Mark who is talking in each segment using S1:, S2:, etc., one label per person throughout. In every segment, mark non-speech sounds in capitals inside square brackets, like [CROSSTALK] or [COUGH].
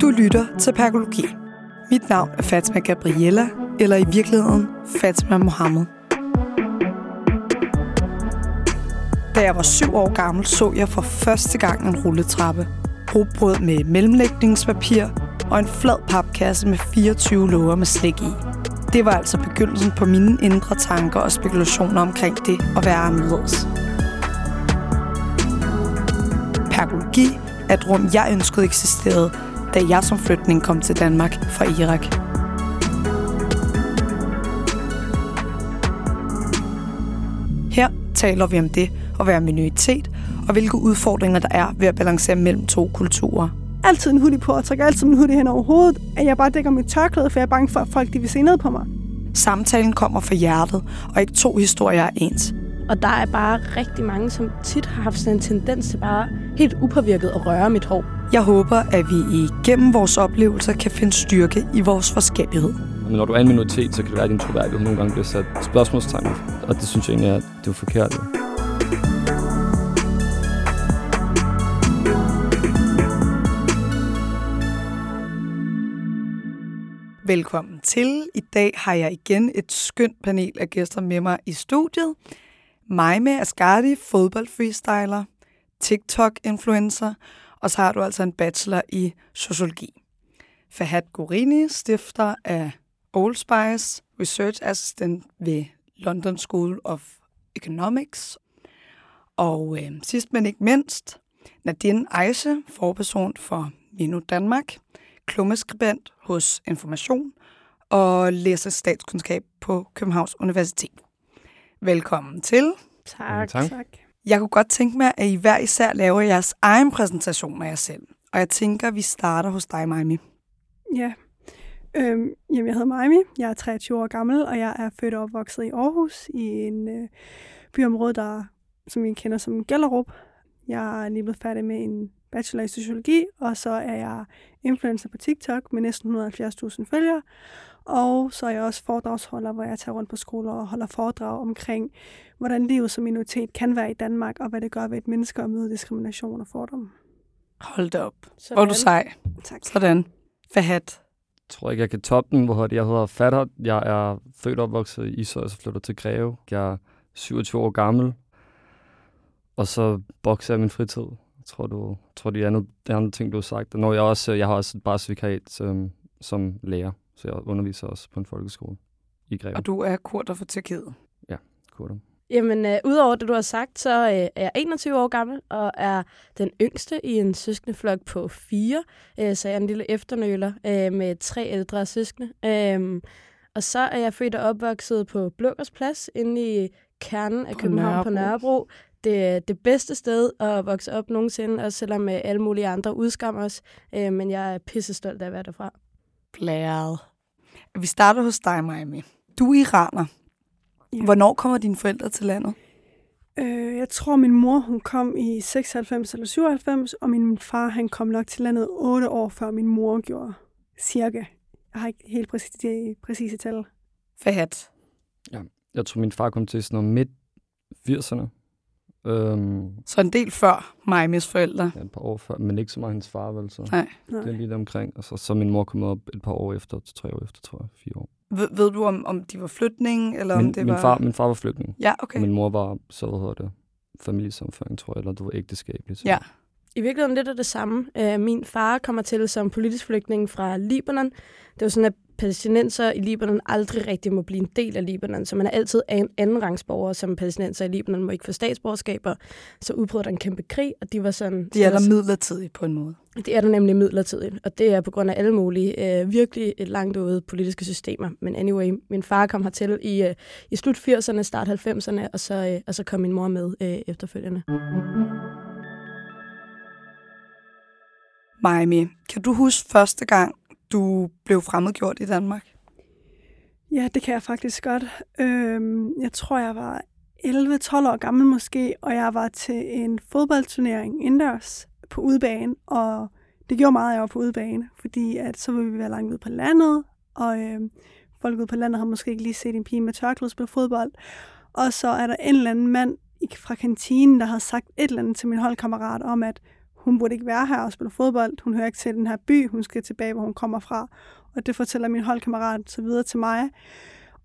S1: Du lytter til Perkologi. Mit navn er Fatma Gabriella, eller i virkeligheden Fatma Mohammed. Da jeg var syv år gammel, så jeg for første gang en rulletrappe. Rugbrød med mellemlægningspapir og en flad papkasse med 24 låger med slik i. Det var altså begyndelsen på mine indre tanker og spekulationer omkring det at være anderledes. Perkologi er et rum, jeg ønskede eksisterede, da jeg som flytning kom til Danmark fra Irak. Her taler vi om det at være minoritet, og hvilke udfordringer der er ved at balancere mellem to kulturer.
S2: Altid en hoodie på, og trækker altid min hoodie hen over hovedet, at jeg bare dækker mit tørklæde, for jeg er bange for, at folk de vil se ned på mig.
S1: Samtalen kommer fra hjertet, og ikke to historier er ens.
S3: Og der er bare rigtig mange, som tit har haft sådan en tendens til bare helt upåvirket at røre mit hår.
S1: Jeg håber, at vi igennem vores oplevelser kan finde styrke i vores forskellighed.
S4: Men når du er en minoritet, så kan det være, at din troværdighed nogle gange bliver sat spørgsmålstegn. Og det synes jeg egentlig er, det er forkert.
S1: Velkommen til. I dag har jeg igen et skønt panel af gæster med mig i studiet. Mig med Asgardi, fodboldfreestyler, TikTok-influencer, og så har du altså en bachelor i sociologi. Fahad Gourini, stifter af Old Spice, research assistant ved London School of Economics. Og øh, sidst men ikke mindst, Nadine Eise, forperson for Minu Danmark, klummeskribent hos Information og læser statskundskab på Københavns Universitet. Velkommen til.
S3: Tak.
S4: tak.
S2: Tak.
S1: Jeg kunne godt tænke mig, at I hver især laver jeres egen præsentation af jer selv. Og jeg tænker, at vi starter hos dig, Maimi.
S2: Ja. Øhm, jamen, jeg hedder Maimi. Jeg er 23 år gammel, og jeg er født og opvokset i Aarhus, i en øh, byområde, der, som I kender som Gellerup. Jeg er lige blevet færdig med en bachelor i sociologi, og så er jeg influencer på TikTok med næsten 170.000 følgere. Og så er jeg også foredragsholder, hvor jeg tager rundt på skoler og holder foredrag omkring, hvordan livet som minoritet kan være i Danmark, og hvad det gør ved et menneske at møde diskrimination og fordom.
S1: Hold da op.
S3: Sådan.
S1: Hvor er du sej.
S2: Tak.
S1: Sådan. Fahad.
S4: Jeg tror ikke, jeg kan toppe den, hvor jeg hedder Fatter. Jeg er født og opvokset i Ishøj, og så flytter til Greve. Jeg er 27 år gammel. Og så bokser jeg i min fritid. Jeg tror, du, tror de andre, de andre ting, du har sagt. Og når jeg, også, jeg har også et barsvikariat som, som lærer, så jeg underviser også på en folkeskole i Greve.
S1: Og du er kurder for Tyrkiet.
S4: Kurdum.
S3: Jamen, øh, udover det, du har sagt, så øh, er jeg 21 år gammel og er den yngste i en søskendeflok på fire. Øh, så jeg er en lille efternøler øh, med tre ældre søskende. Øh, og så er jeg født og opvokset på Blågårds Plads inde i kernen af
S1: På
S3: København på
S1: Nørrebro.
S3: Nørrebro. Det er det bedste sted at vokse op nogensinde, også selvom øh, alle mulige andre udskammer os. Øh, men jeg er pisse stolt af at være derfra.
S1: Blæret. Vi starter hos dig, Maimi. Du er iraner.
S2: Ja.
S1: Hvornår kommer dine forældre til landet?
S2: Øh, jeg tror, min mor hun kom i 96 eller 97, og min far han kom nok til landet 8 år før min mor gjorde. Cirka. Jeg har ikke helt præcis det præcise tal.
S1: Fahad.
S4: Jeg tror, min far kom til sådan noget midt 80'erne. Øhm,
S1: Så en del før Maimis forældre.
S4: ja, et par år før, men ikke så meget hendes far, vel? Så
S1: Nej.
S2: Nej.
S4: det er lige der omkring. Og så, så min mor kommet op et par år efter, til tre år efter, tror jeg, fire år.
S1: Ved, ved du, om, om de var flytning, eller om
S4: Min,
S1: det
S4: min,
S1: var...
S4: far, min far var flygtning.
S1: Ja,
S4: Og
S1: okay.
S4: min mor var, så hvad hedder det, familiesamføring, tror jeg, eller du var ægteskabeligt.
S1: Ja.
S3: I virkeligheden lidt af det samme. Øh, min far kommer til som politisk flygtning fra Libanon. Det jo sådan, at palæstinenser i Libanon aldrig rigtig må blive en del af Libanon, så man er altid en anden rangsborger som palæstinenser i Libanon, må ikke få statsborgerskaber. Så udbrød der en kæmpe krig, og de var sådan...
S1: De er der midlertidigt på en måde.
S3: Det er der nemlig midlertidigt, og det er på grund af alle mulige øh, virkelig et langt ude politiske systemer. Men anyway, min far kom hertil i, øh, i slut 80'erne, start 90'erne, og så, øh, og så kom min mor med øh, efterfølgende.
S1: Maimi, kan du huske første gang, du blev fremmedgjort i Danmark?
S2: Ja, det kan jeg faktisk godt. Øhm, jeg tror, jeg var 11-12 år gammel måske, og jeg var til en fodboldturnering indendørs på udebane, og det gjorde meget, at jeg var på udebane, fordi at så ville vi være langt ude på landet, og øh, folk ude på landet har måske ikke lige set en pige med tørklæde spille fodbold. Og så er der en eller anden mand fra kantinen, der havde sagt et eller andet til min holdkammerat om, at hun burde ikke være her og spille fodbold. Hun hører ikke til den her by. Hun skal tilbage, hvor hun kommer fra. Og det fortæller min holdkammerat så videre til mig.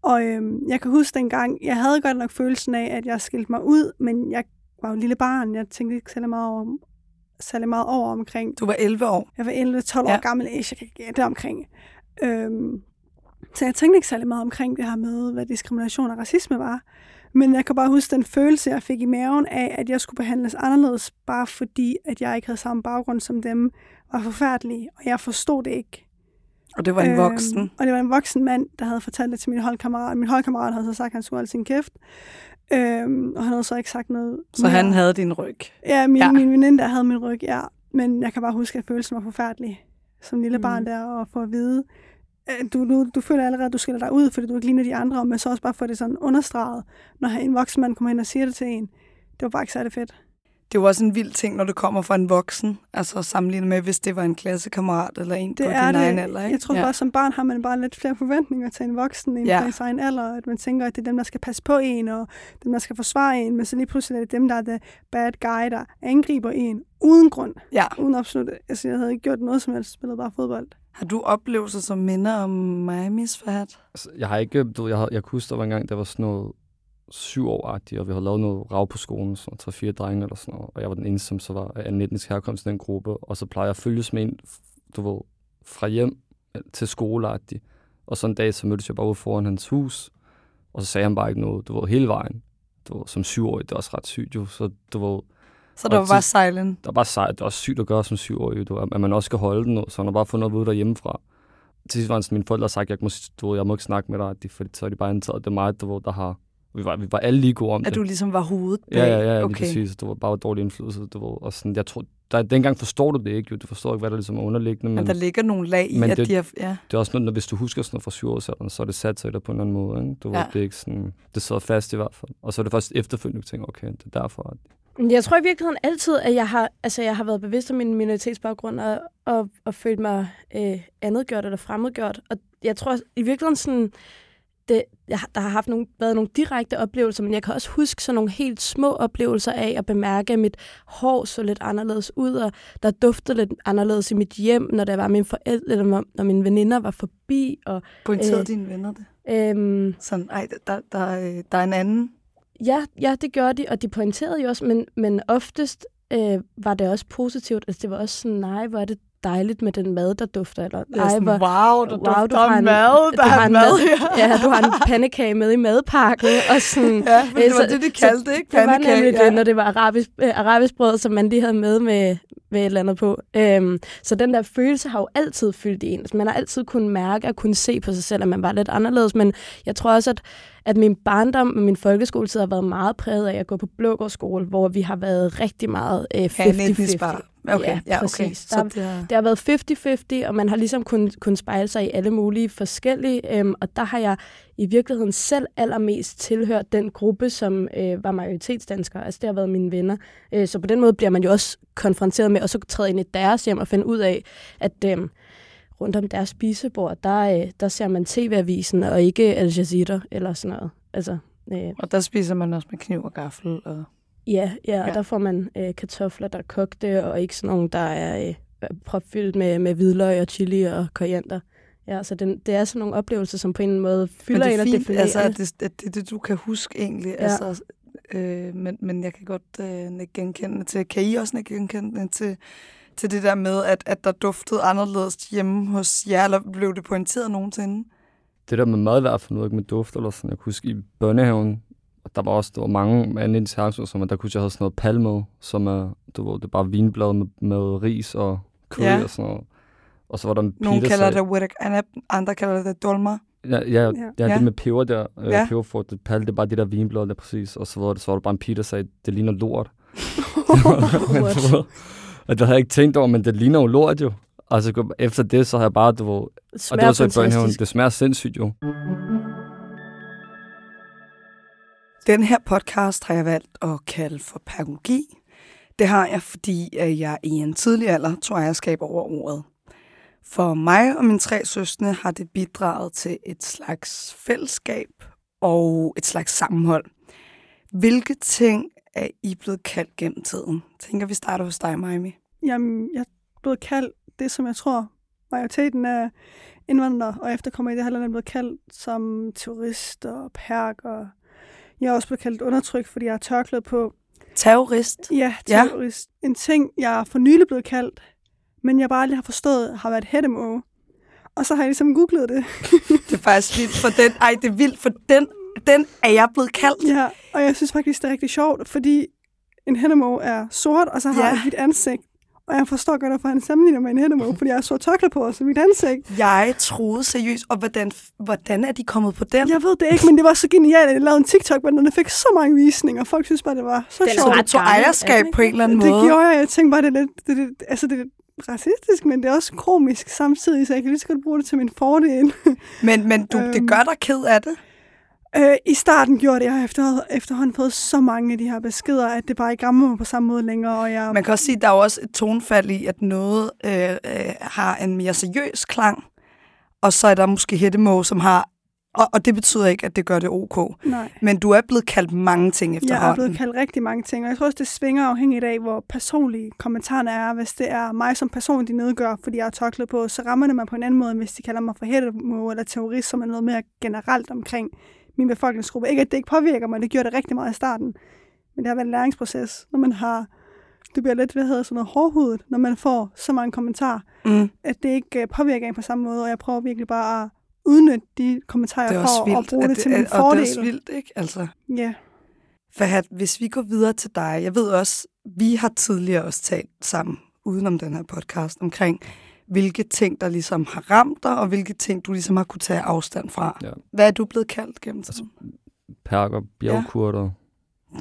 S2: Og øhm, jeg kan huske dengang, jeg havde godt nok følelsen af, at jeg skilte mig ud, men jeg var jo lille barn. Jeg tænkte ikke særlig meget over, særlig meget over omkring.
S1: Du var 11 år.
S2: Jeg var 11-12 ja. år gammel, jeg kan det omkring. Øhm, så jeg tænkte ikke særlig meget omkring det her med, hvad diskrimination og racisme var. Men jeg kan bare huske den følelse, jeg fik i maven af, at jeg skulle behandles anderledes, bare fordi, at jeg ikke havde samme baggrund som dem, var forfærdelig, og jeg forstod det ikke.
S1: Og det var en voksen? Øhm,
S2: og det var en voksen mand, der havde fortalt det til min holdkammerat. Min holdkammerat havde så sagt, at han skulle holde sin kæft. Øhm, og han havde så ikke sagt noget
S1: Så mere. han havde din ryg?
S2: Ja, min, ja. min veninde der havde min ryg, ja. Men jeg kan bare huske, at følelsen var forfærdelig som lille mm. barn der, og få at vide, du, du, du føler allerede, at du skiller dig ud, fordi du ikke ligner de andre, men så også bare få det sådan understreget, når en voksen mand kommer hen og siger det til en. Det var bare ikke særlig fedt.
S1: Det er jo også en vild ting, når det kommer fra en voksen, altså sammenlignet med, hvis det var en klassekammerat eller en det på din det. egen alder. Ikke?
S2: Jeg tror ja. bare, som barn har man bare lidt flere forventninger til en voksen end ja. sin egen alder, at man tænker, at det er dem, der skal passe på en, og dem, der skal forsvare en, men så lige pludselig er det dem, der er the bad guy, der angriber en uden grund. Ja. Uden absolut. Altså, jeg havde ikke gjort noget som helst, spillet bare fodbold.
S1: Har du oplevelser, som minder om Miami's Fat?
S4: Altså, jeg har ikke, du, jeg, havde, jeg kunne huske, der var en gang, der var sådan noget syv år og vi havde lavet noget rav på skolen, sådan tre fire drenge eller sådan noget, og jeg var den eneste, som så var af en etnisk herkomst i den gruppe, og så plejer jeg at følges med en, du ved, fra hjem øh, til skoleagtig. Og så en dag, så mødtes jeg bare ude foran hans hus, og så sagde han bare ikke noget, du ved, hele vejen. Du var som syvårig, det er også ret sygt jo, så du ved,
S1: så det var bare silent?
S4: Det var bare sejt. Det var også sygt at gøre som syvårig, du, at man også skal holde den, så han har bare fundet noget ud derhjemmefra. Til sidst var han, mine forældre sagt, at jeg må, du, jeg må ikke snakke med dig, for så er de bare antaget, det er mig, du, der har vi var, vi var alle lige gode om
S1: at
S4: det.
S1: At du ligesom var hovedet
S4: bag? Ja, ja, ja, okay. præcis. Det var bare dårlig indflydelse. Det var, og sådan, jeg tror, der, dengang forstår du det ikke, jo. Du forstår ikke, hvad der ligesom er underliggende. Men,
S1: men der ligger nogle lag i, men
S4: at
S1: det, de har... Ja.
S4: Det er også noget, når, hvis du husker sådan noget fra syv år siden, så er det sat sig der på en anden måde. Ikke? Du, ja. det, er ikke sådan, det sidder fast i hvert fald. Og så er det først efterfølgende, du tænker, okay, det er derfor. At...
S3: Jeg tror i virkeligheden altid, at jeg har, altså, jeg har været bevidst om min minoritetsbaggrund og, og, og følt mig øh, andetgjort eller fremmedgjort. Og jeg tror i virkeligheden sådan det, jeg, der har haft nogle, været nogle direkte oplevelser, men jeg kan også huske sådan nogle helt små oplevelser af at bemærke, at mit hår så lidt anderledes ud, og der duftede lidt anderledes i mit hjem, når der var mine forældre, eller når mine veninder var forbi. Og,
S1: Pointerede øh, dine venner det? Øhm, sådan, ej, der, der, der er en anden?
S3: Ja, ja, det gjorde de, og de pointerede jo også, men, men oftest øh, var det også positivt. Altså, det var også sådan, nej, hvor er det dejligt med den mad, der dufter. Eller,
S1: er sådan, ej, hvor, wow, der wow, du har en, mad, der har en mad.
S3: Ja. ja, du har en [LAUGHS] pandekage med i madpakken. Og sådan,
S1: ja, det var det, de kaldte, så, ikke?
S3: Pandekage. Det var nemlig ja. det, når det var arabisk, øh, arabisk brød, som man lige havde med med, med et eller andet på. Øhm, så den der følelse har jo altid fyldt i en. Man har altid kunnet mærke og kunne se på sig selv, at man var lidt anderledes. Men jeg tror også, at, at min barndom og min folkeskoletid har været meget præget af at gå på Blågårdsskole, hvor vi har været rigtig meget øh, 50-50.
S1: Okay, ja, ja
S3: præcis. Okay. Så der, det, har... det har været 50-50, og man har ligesom kunnet, kun spejle sig i alle mulige forskellige, øhm, og der har jeg i virkeligheden selv allermest tilhørt den gruppe, som øh, var majoritetsdanskere. Altså det har været mine venner. Øh, så på den måde bliver man jo også konfronteret med, og så træde ind i deres hjem og finde ud af, at øh, rundt om deres spisebord, der, øh, der ser man TV-avisen, og ikke Al Jazeera eller sådan noget. Altså,
S1: øh, og der spiser man også med kniv og gaffel og
S3: Ja, ja, og ja. der får man øh, kartofler, der er kogte, og ikke sådan nogle, der er øh, propfyldt med, med hvidløg og chili og koriander. Ja, så den, det er sådan nogle oplevelser, som på en måde fylder
S1: en
S3: og
S1: definerer. Altså, at det, at det, det, du kan huske egentlig. Ja. Altså, øh, men, men jeg kan godt øh, genkende til. Kan I også genkende til, til det der med, at, at der duftede anderledes hjemme hos jer, eller blev det pointeret nogensinde?
S4: Det der med mad i hvert fald, noget med duft eller sådan. Jeg kunne huske i børnehaven, og der var også der var mange anden interaktioner, som der kunne jeg have sådan noget palme, som er, du ved, det er bare vinblad med, med ris og kød ja. og sådan noget. Og så var der en
S1: Nogle kalder det Wedek andre kalder det dolma.
S4: Ja, ja, ja, ja, det med peber der, øh, ja. peberfrugt, det palle, det er bare de der vinblad der præcis. Og så var, det, så var der bare en pige, der sagde, det ligner lort. [LAUGHS] [LAUGHS] lort. og det havde jeg ikke tænkt over, men det ligner jo lort jo. Altså efter det, så har jeg bare, du ved, og det var så i børnehaven, det smager sindssygt jo.
S1: Den her podcast har jeg valgt at kalde for pædagogi. Det har jeg, fordi jeg i en tidlig alder tror jeg skaber over ordet. For mig og mine tre søstre har det bidraget til et slags fællesskab og et slags sammenhold. Hvilke ting er I blevet kaldt gennem tiden? Tænker vi starter hos dig, Miami.
S2: jamen, jeg er blevet kaldt det, som jeg tror, majoriteten af indvandrere og efterkommere i det her land er blevet kaldt som turister, og jeg er også blevet kaldt undertryk, fordi jeg har tørklæde på.
S1: Terrorist?
S2: Ja, terrorist. Ja. En ting, jeg er for nylig blevet kaldt, men jeg bare aldrig har forstået, har været hættemåge. Og så har jeg ligesom googlet det. [LAUGHS]
S1: det er faktisk vildt for den. Ej, det er vildt for den. Den er jeg blevet kaldt.
S2: Ja, og jeg synes faktisk, det er rigtig sjovt, fordi en hættemåge er sort, og så har ja. et hvidt ansigt. Og jeg forstår godt, hvorfor han sammenligner med en hættemåge, fordi jeg har så tørklæde på, og så mit ansigt.
S1: Jeg troede seriøst, og hvordan, hvordan er de kommet på den?
S2: Jeg ved det ikke, men det var så genialt, at jeg lavede en TikTok, men den fik så mange visninger, og folk synes bare, det var så
S1: den
S2: sjovt.
S1: Så du tog ejerskab på en eller anden
S2: måde?
S1: Det
S2: gjorde jeg. Jeg tænkte bare, det er lidt, det, det, altså det, racistisk, men det er også komisk samtidig, så jeg kan lige så godt bruge det til min fordel.
S1: Men, men du, det gør dig ked af det?
S2: Øh, I starten gjorde det, jeg efter, efterhånden fået så mange af de her beskeder, at det bare ikke rammer mig på samme måde længere. Og jeg...
S1: Man kan også sige, at der er også et tonfald i, at noget øh, øh, har en mere seriøs klang, og så er der måske hættemåge, som har og, og det betyder ikke, at det gør det ok.
S2: Nej.
S1: Men du er blevet kaldt mange ting efterhånden.
S2: Jeg er blevet kaldt rigtig mange ting, og jeg tror også, det svinger afhængigt af, hvor personlige kommentarerne er. Hvis det er mig som person, de nedgør, fordi jeg har tørklæde på, så rammer det mig på en anden måde, end hvis de kalder mig for hættemåge eller terrorist, som er noget mere generelt omkring min befolkningsgruppe. Ikke, at det ikke påvirker mig, det gjorde det rigtig meget i starten. Men det har været en læringsproces, når man har det bliver lidt, hvad hedder sådan noget, hårdhudet, når man får så mange kommentarer, mm. at det ikke øh, påvirker en på samme måde, og jeg prøver virkelig bare at udnytte de kommentarer, jeg får, og bruge det, det til min fordel. Og
S1: det er også vildt, ikke? Altså.
S2: Ja.
S1: Fahad, hvis vi går videre til dig, jeg ved også, vi har tidligere også talt sammen, udenom den her podcast, omkring, hvilke ting, der ligesom har ramt dig, og hvilke ting, du ligesom har kunne tage afstand fra. Ja. Hvad er du blevet kaldt gennem tiden? Altså,
S4: perker, bjergkurter,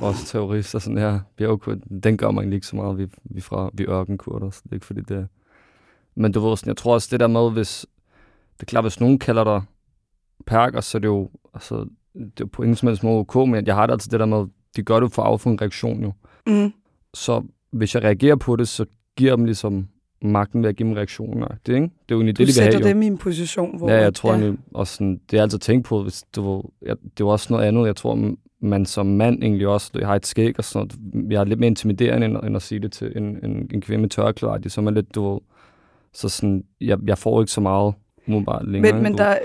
S4: ja. også terrorister, sådan her. Bjergkurter, den gør man ikke så meget, vi, vi fra vi ørkenkurter, så det er ikke fordi det Men du ved sådan, jeg tror også det der med, hvis, det er klart, hvis nogen kalder dig perker, så er det jo, altså, det er på ingen som helst måde ok, men jeg har det altså det der med, de gør det for at affå en reaktion jo. Mm. Så hvis jeg reagerer på det, så giver dem ligesom magten ved at give dem reaktioner. Det, ikke? det er jo egentlig
S1: du
S4: det, de vil have.
S1: Du dem i en position, hvor...
S4: Ja, jeg tror ja. også sådan, det er altid tænkt på, hvis du, jeg, det var også noget andet, jeg tror, man som mand egentlig også, jeg har et skæg og sådan noget, jeg er lidt mere intimiderende, end, end at sige det til en, en, en kvinde med tørklæde, som er lidt, du så sådan, jeg, jeg får ikke så meget umiddelbart længere.
S1: Men, men der,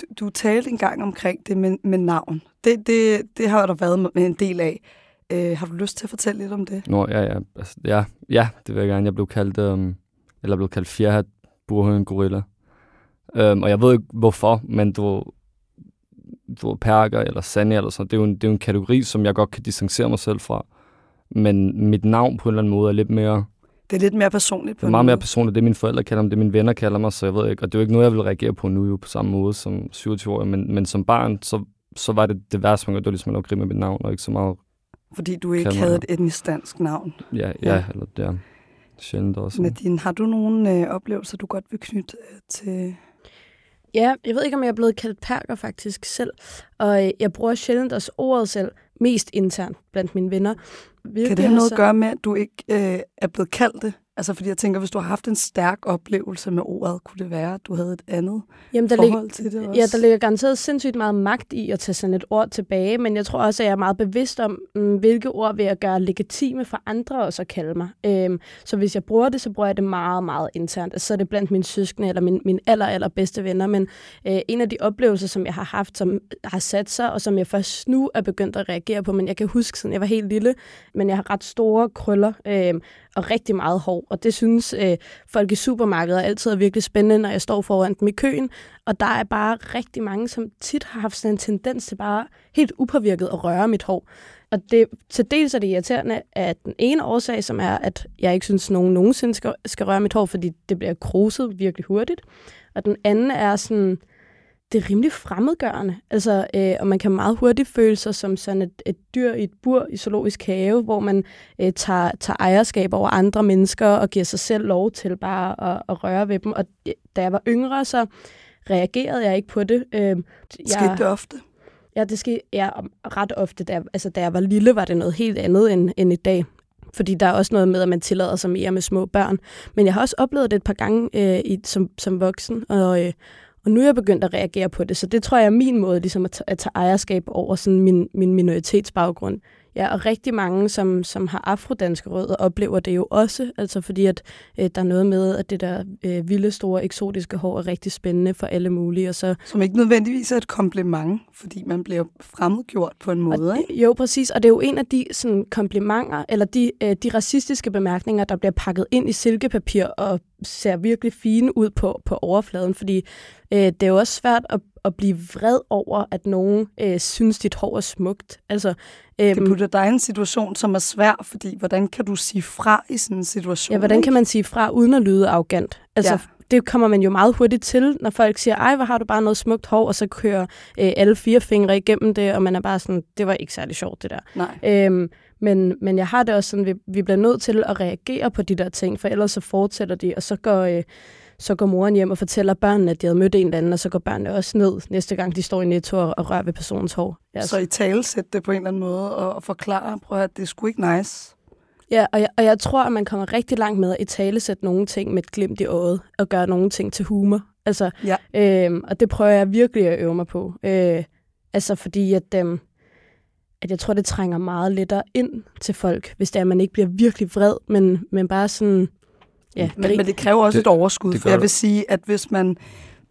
S1: du, du talte engang omkring det med, med navn. Det, det, det har der været med en del af. Øh, har du lyst til at fortælle lidt om det?
S4: Nå, ja, ja. Altså, ja, ja, det vil jeg gerne. Jeg blev kaldt, øhm, eller blev kaldt fjerhat burhøn gorilla. Øhm, og jeg ved ikke hvorfor, men du, du perker eller sande eller sådan, det er, jo en, det er jo en kategori, som jeg godt kan distancere mig selv fra. Men mit navn på en eller anden måde er lidt mere
S1: det er lidt mere personligt.
S4: På det er meget mere personligt. Det mine forældre kalder mig, det mine venner kalder mig, så jeg ved ikke. Og det er jo ikke noget, jeg vil reagere på nu jo på samme måde som 27 år. Men, men som barn, så, så var det det værste, man gjorde, det var ligesom at lave grin med mit navn, og ikke så meget...
S1: Fordi du ikke havde et etnisk dansk navn.
S4: Ja, ja, ja. eller er sjældent også.
S1: Nadine, har du nogle øh, oplevelser, du godt vil knytte øh, til...
S3: Ja, jeg ved ikke, om jeg er blevet kaldt perker faktisk selv. Og øh, jeg bruger sjældent også ordet selv, mest internt blandt mine venner.
S1: Virkelig kan det have noget at gøre med, at du ikke øh, er blevet kaldt det? Altså, fordi jeg tænker, hvis du har haft en stærk oplevelse med ordet, kunne det være, at du havde et andet Jamen, der forhold til det også?
S3: Ja, der ligger garanteret sindssygt meget magt i at tage sådan et ord tilbage, men jeg tror også, at jeg er meget bevidst om, mm, hvilke ord vil jeg gøre legitime for andre også at kalde mig. Øhm, så hvis jeg bruger det, så bruger jeg det meget, meget internt. Altså, så er det blandt mine søskende eller mine, mine aller, aller bedste venner, men øh, en af de oplevelser, som jeg har haft, som har sat sig, og som jeg først nu er begyndt at reagere på, men jeg kan huske, siden jeg var helt lille, men jeg har ret store krøller, øh, og rigtig meget hår. Og det synes øh, folk i supermarkedet altid er virkelig spændende, når jeg står foran dem i køen. Og der er bare rigtig mange, som tit har haft sådan en tendens til bare helt upåvirket at røre mit hår. Og det, til dels er det irriterende, at den ene årsag, som er, at jeg ikke synes, at nogen nogensinde skal, skal røre mit hår, fordi det bliver kruset virkelig hurtigt. Og den anden er sådan, det er rimelig fremmedgørende. Altså, øh, og man kan meget hurtigt føle sig som sådan et, et dyr i et bur i zoologisk have, hvor man øh, tager, tager ejerskab over andre mennesker og giver sig selv lov til bare at, at røre ved dem. Og da jeg var yngre, så reagerede jeg ikke på det. Øh, jeg,
S1: skete det ofte?
S3: Ja, det skete ja, ret ofte. Da jeg, altså, da jeg var lille, var det noget helt andet end, end i dag. Fordi der er også noget med, at man tillader sig mere med små børn. Men jeg har også oplevet det et par gange øh, i, som, som voksen, og, øh, og nu er jeg begyndt at reagere på det, så det tror jeg er min måde ligesom at, at tage ejerskab over sådan min, min minoritetsbaggrund. Ja, og rigtig mange, som, som har afrodanske rødder, oplever det jo også, altså fordi at øh, der er noget med, at det der øh, vilde, store, eksotiske hår er rigtig spændende for alle mulige. Og så,
S1: Som ikke nødvendigvis er et kompliment, fordi man bliver fremmedgjort på en måde,
S3: og,
S1: ikke?
S3: Jo, præcis, og det er jo en af de sådan, komplimenter, eller de, øh, de racistiske bemærkninger, der bliver pakket ind i silkepapir og ser virkelig fine ud på, på overfladen, fordi øh, det er jo også svært at, at blive vred over, at nogen øh, synes, dit hår er smukt. Altså,
S1: Det
S3: øhm,
S1: putter dig i en situation, som er svær, fordi hvordan kan du sige fra i sådan en situation?
S3: Ja, hvordan kan man sige fra uden at lyde arrogant? Altså,
S1: ja.
S3: det kommer man jo meget hurtigt til, når folk siger, ej, hvor har du bare noget smukt hår, og så kører øh, alle fire fingre igennem det, og man er bare sådan, det var ikke særlig sjovt, det der.
S1: Nej.
S3: Øhm, men, men jeg har det også sådan, vi, vi bliver nødt til at reagere på de der ting, for ellers så fortsætter de, og så går, øh, så går moren hjem og fortæller børnene, at de havde mødt en eller anden, og så går børnene også ned næste gang, de står i netto og, og rører ved personens hår. Ja,
S1: Så i tale sætte det på en eller anden måde og, og forklare, prøv at det er sgu ikke nice.
S3: Ja, og jeg, og jeg tror, at man kommer rigtig langt med at i tale sætte nogle ting med et glimt i øjet, og gøre nogle ting til humor. Altså,
S1: Ja.
S3: øhm, og det prøver jeg virkelig at øve mig på. Øh, altså, fordi at, øhm, at jeg tror, det trænger meget lettere ind til folk, hvis det er, at man ikke bliver virkelig vred, men, men bare sådan... Ja,
S1: Men,
S3: grin.
S1: men det kræver også
S4: Det-
S1: et overskud,
S4: det
S1: for jeg
S4: det.
S1: vil sige, at hvis man...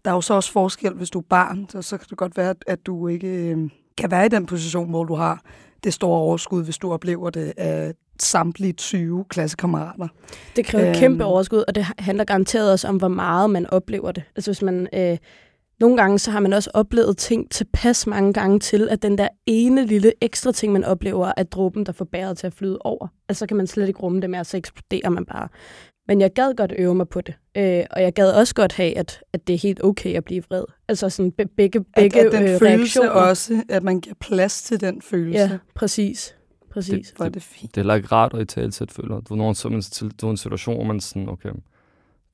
S1: Der er jo så også forskel, hvis du er barn, så, så kan det godt være, at, du ikke øh, kan være i den position, hvor du har det store overskud, hvis du oplever det af samtlige 20 klassekammerater.
S3: Det kræver
S1: øhm.
S3: kæmpe overskud, og det handler garanteret også om, hvor meget man oplever det. Altså hvis man... Øh, nogle gange så har man også oplevet ting tilpas mange gange til, at den der ene lille ekstra ting, man oplever, er dråben, der får bæret til at flyde over. Altså så kan man slet ikke rumme det mere, så eksploderer man bare. Men jeg gad godt øve mig på det. Øh, og jeg gad også godt have, at, at det er helt okay at blive vred. Altså sådan be- begge, begge
S1: at, at den
S3: øh,
S1: følelse
S3: reaktioner.
S1: også, at man giver plads til den følelse.
S3: Ja, præcis. Præcis.
S1: Hvor er det fint.
S4: Det er ikke rart at i tale sætte føler. Du er, nogen, så, man, til, du i en situation, hvor man sådan, okay,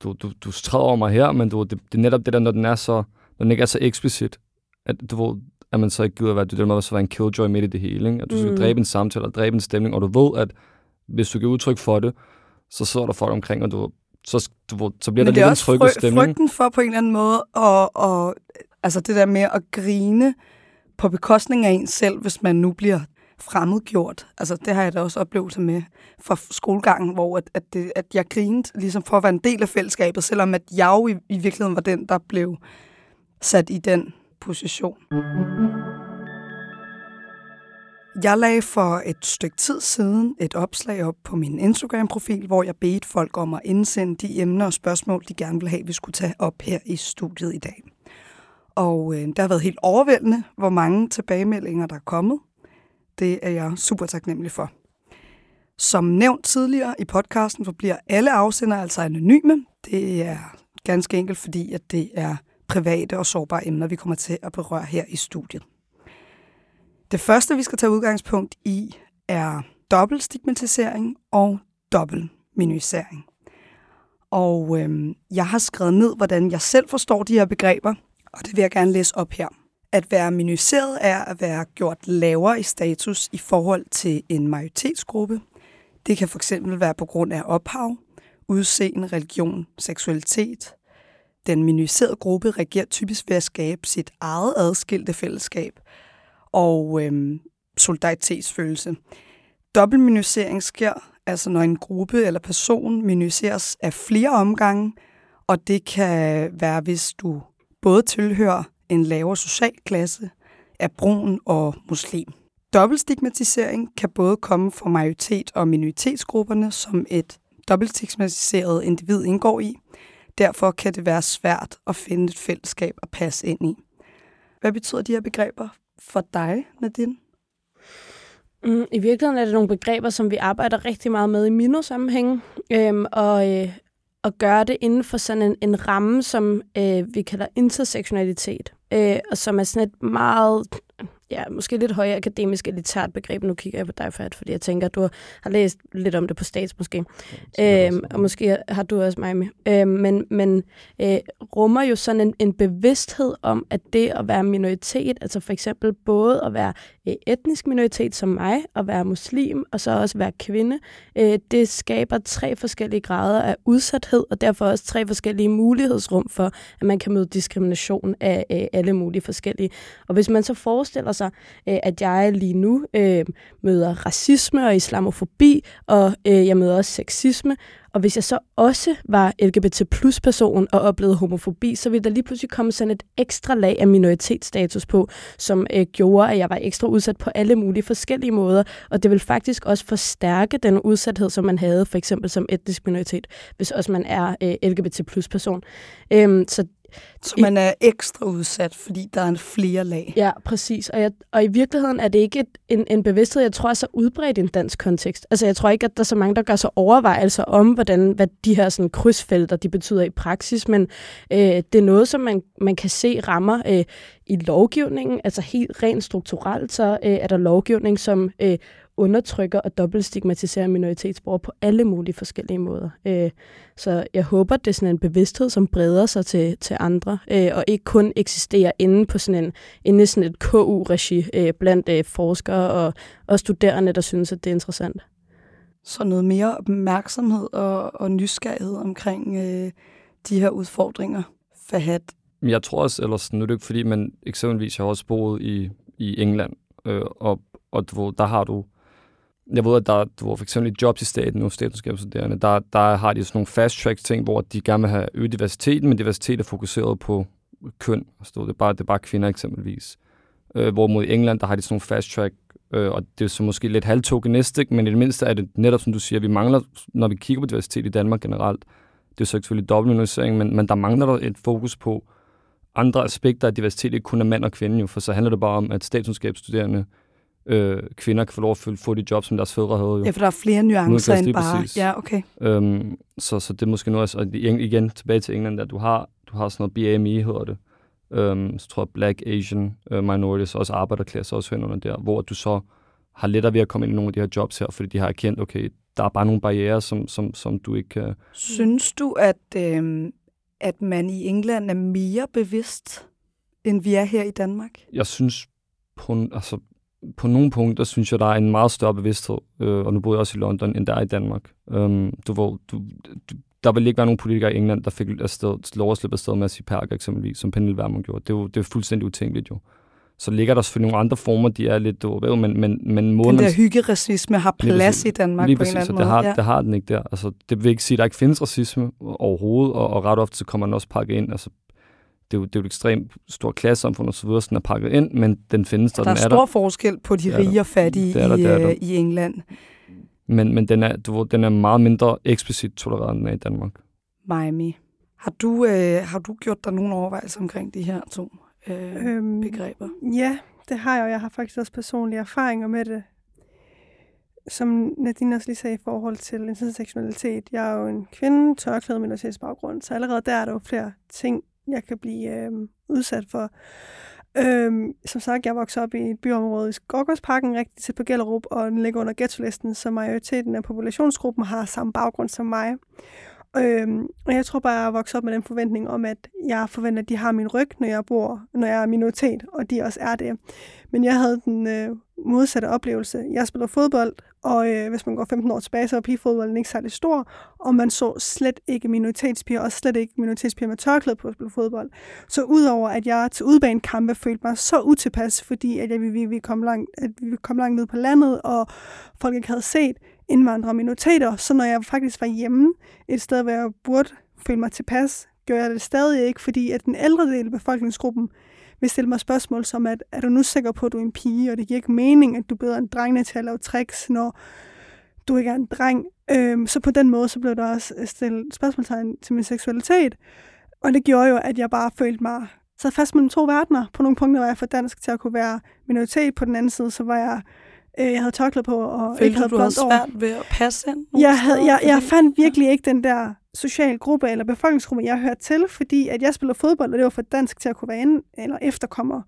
S4: du, du, du træder over mig her, men du, det, det, er netop det der, når den er så, når den ikke er så eksplicit, at du ved, at man så ikke gider være, det der med at være en killjoy midt i det hele, ikke? At du skal
S3: Mm.
S4: dræbe en samtale og dræbe en stemning, og du ved, at hvis du giver udtryk for det, så sidder der folk omkring, og du, så, du, så bliver
S1: Men
S4: der
S1: er
S4: lidt en trykket
S1: fry-
S4: stemning.
S1: frygten for på en eller anden måde, og, og altså det der med at grine på bekostning af en selv, hvis man nu bliver fremmedgjort. Altså det har jeg da også oplevelse med fra skolegangen, hvor at, at, det, at jeg grinede ligesom for at være en del af fællesskabet, selvom at jeg jo i, i virkeligheden var den, der blev sat i den position. Jeg lagde for et stykke tid siden et opslag op på min Instagram-profil, hvor jeg bedte folk om at indsende de emner og spørgsmål, de gerne ville have, vi skulle tage op her i studiet i dag. Og øh, det har været helt overvældende, hvor mange tilbagemeldinger, der er kommet. Det er jeg super taknemmelig for. Som nævnt tidligere i podcasten, forbliver alle afsender altså anonyme. Det er ganske enkelt, fordi at det er private og sårbare emner, vi kommer til at berøre her i studiet. Det første, vi skal tage udgangspunkt i, er dobbeltstigmatisering og dobbeltminorisering. Og øhm, jeg har skrevet ned, hvordan jeg selv forstår de her begreber, og det vil jeg gerne læse op her. At være minoriseret er at være gjort lavere i status i forhold til en majoritetsgruppe. Det kan fx være på grund af ophav, udseende, religion, seksualitet. Den minoriserede gruppe reagerer typisk ved at skabe sit eget adskilte fællesskab og øhm, solidaritetsfølelse. Dobbeltminorisering sker altså, når en gruppe eller person minoriseres af flere omgange, og det kan være, hvis du både tilhører en lavere social klasse, er brun og muslim. Dobbeltstigmatisering kan både komme fra majoritet- og minoritetsgrupperne, som et dobbeltstigmatiseret individ indgår i. Derfor kan det være svært at finde et fællesskab at passe ind i. Hvad betyder de her begreber for dig, Nadine?
S3: Mm, I virkeligheden er det nogle begreber, som vi arbejder rigtig meget med i minosammenhæng, øhm, og, øh, og gøre det inden for sådan en, en ramme, som øh, vi kalder intersektionalitet, øh, og som er sådan et meget, ja, måske lidt højere akademisk elitært begreb. Nu kigger jeg på dig, Fat, fordi jeg tænker, at du har læst lidt om det på stats måske. Øhm, og måske har du også mig med. Øhm, men men øh, rummer jo sådan en, en bevidsthed om, at det at være minoritet, altså for eksempel både at være Øh, etnisk minoritet som mig, at være muslim, og så også være kvinde, øh, det skaber tre forskellige grader af udsathed, og derfor også tre forskellige mulighedsrum for, at man kan møde diskrimination af øh, alle mulige forskellige. Og hvis man så forestiller sig, at jeg lige nu møder racisme og islamofobi, og jeg møder også sexisme, og hvis jeg så også var LGBT plus person og oplevede homofobi, så ville der lige pludselig komme sådan et ekstra lag af minoritetsstatus på, som øh, gjorde, at jeg var ekstra udsat på alle mulige forskellige måder. Og det vil faktisk også forstærke den udsathed, som man havde for eksempel som etnisk minoritet, hvis også man er øh, LGBT plus person. Øhm, så
S1: så man er ekstra udsat, fordi der er en flere lag.
S3: Ja, præcis. Og, jeg, og i virkeligheden er det ikke et, en, en bevidsthed, jeg tror er så udbredt i en dansk kontekst. Altså jeg tror ikke, at der er så mange, der gør sig overvejelser om, hvordan, hvad de her sådan, krydsfelter de betyder i praksis, men øh, det er noget, som man, man kan se rammer øh, i lovgivningen. Altså helt rent strukturelt, så øh, er der lovgivning, som øh, undertrykker og dobbeltstigmatiserer minoritetsborgere på alle mulige forskellige måder. Øh, så jeg håber, det er sådan en bevidsthed, som breder sig til, til andre, øh, og ikke kun eksisterer inde på sådan en inde i sådan et KU-regi øh, blandt forskere og, og studerende, der synes, at det er interessant.
S1: Så noget mere opmærksomhed og, og nysgerrighed omkring øh, de her udfordringer. Fahad?
S4: Jeg tror også, ellers nu er det ikke fordi, man eksempelvis har også boet i, i England, øh, og, og hvor der har du jeg ved, at der hvor for eksempel jobs i staten, nu statskabsstuderende, der, der har de sådan nogle fast track ting, hvor de gerne vil have øget diversiteten, men diversitet er fokuseret på køn. Altså, det, er bare, det er bare kvinder eksempelvis. Øh, hvorimod i England, der har de sådan nogle fast track, øh, og det er så måske lidt halvtokenistisk, men i det mindste er det netop, som du siger, vi mangler, når vi kigger på diversitet i Danmark generelt, det er så selvfølgelig dobbeltminorisering, men, men der mangler der et fokus på andre aspekter af diversitet, ikke kun af mand og kvinde, jo, for så handler det bare om, at statskundskabsstuderende øh, kvinder kan få lov at få de job, som deres fædre havde. Jo.
S1: Ja, for der er flere nuancer end bare... Præcis. Ja, okay.
S4: Øhm, så, så det er måske noget, og igen tilbage til England, der du har, du har sådan noget BME, hedder det. Øhm, så tror jeg Black Asian uh, Minorities, også arbejderklasse, også hører under der, hvor du så har lettere ved at komme ind i nogle af de her jobs her, fordi de har erkendt, okay, der er bare nogle barriere, som, som, som du ikke kan...
S1: Synes du, at, øh, at man i England er mere bevidst, end vi er her i Danmark?
S4: Jeg synes, på, altså, på nogle punkter synes jeg, der er en meget større bevidsthed, øh, og nu bor jeg også i London, end der er i Danmark. Um, du, hvor, du, du, der vil ikke være nogen politikere i England, der fik afsted, lov at slippe afsted med at sige perker eksempelvis, som Pernille Vermund gjorde. Det er, jo, det er fuldstændig utænkeligt jo. Så ligger der selvfølgelig nogle andre former, de er lidt ved, men, men, men
S1: måden... Den der hyggeracisme har plads i Danmark lige på præcis, en eller anden
S4: måde. Det har, ja. det har den ikke der. Altså, det vil ikke sige, at der ikke findes racisme overhovedet, og, og ret ofte så kommer den også pakket ind. Altså, det er jo, det er jo et ekstremt stort klassesamfund og så videre, sådan er pakket ind, men den findes der,
S1: der
S4: den
S1: er, er stor forskel på de rige og fattige der, der, der, der. i, i England.
S4: Men, men den, er, du, den er meget mindre eksplicit tolerant end i Danmark.
S1: Miami. Har du, øh, har du gjort dig nogle overvejelser omkring de her to øh, øhm, begreber?
S2: Ja, det har jeg, og jeg har faktisk også personlige erfaringer med det. Som Nadine også lige sagde i forhold til intersektionalitet. Jeg er jo en kvinde, tørklæde minoritetsbaggrund, så allerede der er der jo flere ting, jeg kan blive øh, udsat for. Øhm, som sagt, jeg voksede op i et byområde i Skogårdsparken, rigtig tæt på Gellerup, og den ligger under ghetto-listen, så majoriteten af populationsgruppen har samme baggrund som mig. Øhm, og jeg tror bare, jeg er vokset op med den forventning om, at jeg forventer, at de har min ryg, når jeg bor, når jeg er minoritet, og de også er det. Men jeg havde den øh, modsatte oplevelse. Jeg spiller fodbold, og øh, hvis man går 15 år tilbage, så var pigefodbolden ikke særlig stor, og man så slet ikke minoritetspiger, og slet ikke minoritetspiger med tørklæde på at spille fodbold. Så udover at jeg til udbanekampe følte mig så utilpas, fordi at jeg, vi, vi, kom langt, at vi kom langt ned på landet, og folk ikke havde set indvandrere og minoriteter, så når jeg faktisk var hjemme et sted, hvor jeg burde føle mig tilpas, gjorde jeg det stadig ikke, fordi at den ældre del af befolkningsgruppen vil stille mig spørgsmål som, at er du nu sikker på, at du er en pige, og det giver ikke mening, at du beder en dreng til at lave tricks, når du ikke er en dreng. Øhm, så på den måde, så blev der også stillet spørgsmålstegn til min seksualitet. Og det gjorde jo, at jeg bare følte mig så fast mellem to verdener. På nogle punkter var jeg for dansk til at kunne være minoritet. På den anden side, så var jeg øh, jeg havde tørklæde på og
S1: Følte
S2: ikke havde
S1: du, du havde svært ved at passe ind?
S2: Jeg, havde, jeg, jeg fandt virkelig ikke den der social gruppe eller befolkningsgruppe, jeg hørte til, fordi at jeg spillede fodbold, og det var for dansk til at kunne være inde, eller efterkommer.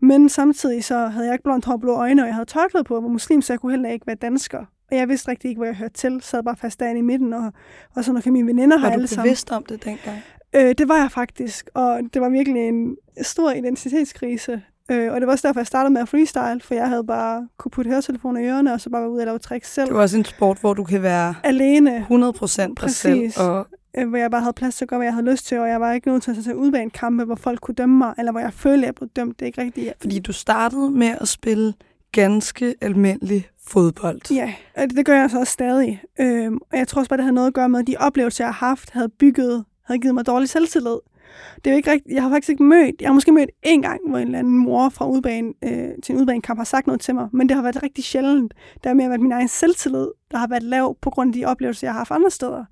S2: Men samtidig så havde jeg ikke blondt hår blå øjne, og jeg havde tørklæde på, og var muslim, så jeg kunne heller ikke være dansker. Og jeg vidste rigtig ikke, hvor jeg hørte til. Sad bare fast derinde i midten, og, og så når mine veninder har alle sammen.
S1: Var du bevidst om det dengang?
S2: Øh, det var jeg faktisk, og det var virkelig en stor identitetskrise. Øh, og det var også derfor, jeg startede med at freestyle, for jeg havde bare kunne putte høretelefoner i ørerne, og så bare være ude og lave tricks selv.
S1: Det var også en sport, hvor du kan være
S2: Alene,
S1: 100% dig selv.
S2: Præcis.
S1: Og
S2: øh, hvor jeg bare havde plads til at gøre, hvad jeg havde lyst til, og jeg var ikke nødt til at tage ud en kampe, hvor folk kunne dømme mig, eller hvor jeg følte, at jeg blev dømt. Det er ikke rigtigt.
S1: fordi du startede med at spille ganske almindelig fodbold.
S2: Ja, og det, det gør jeg så også stadig. Øhm, og jeg tror også bare, det havde noget at gøre med, at de oplevelser, jeg har haft, havde bygget, havde givet mig dårlig selvtillid. Det er jo ikke rigtigt. Jeg har faktisk ikke mødt, jeg har måske mødt en gang, hvor en eller anden mor fra udbanen, øh, til en udbanekamp har sagt noget til mig, men det har været rigtig sjældent. Det har mere været min egen selvtillid, der har været lav på grund af de oplevelser, jeg har haft andre steder.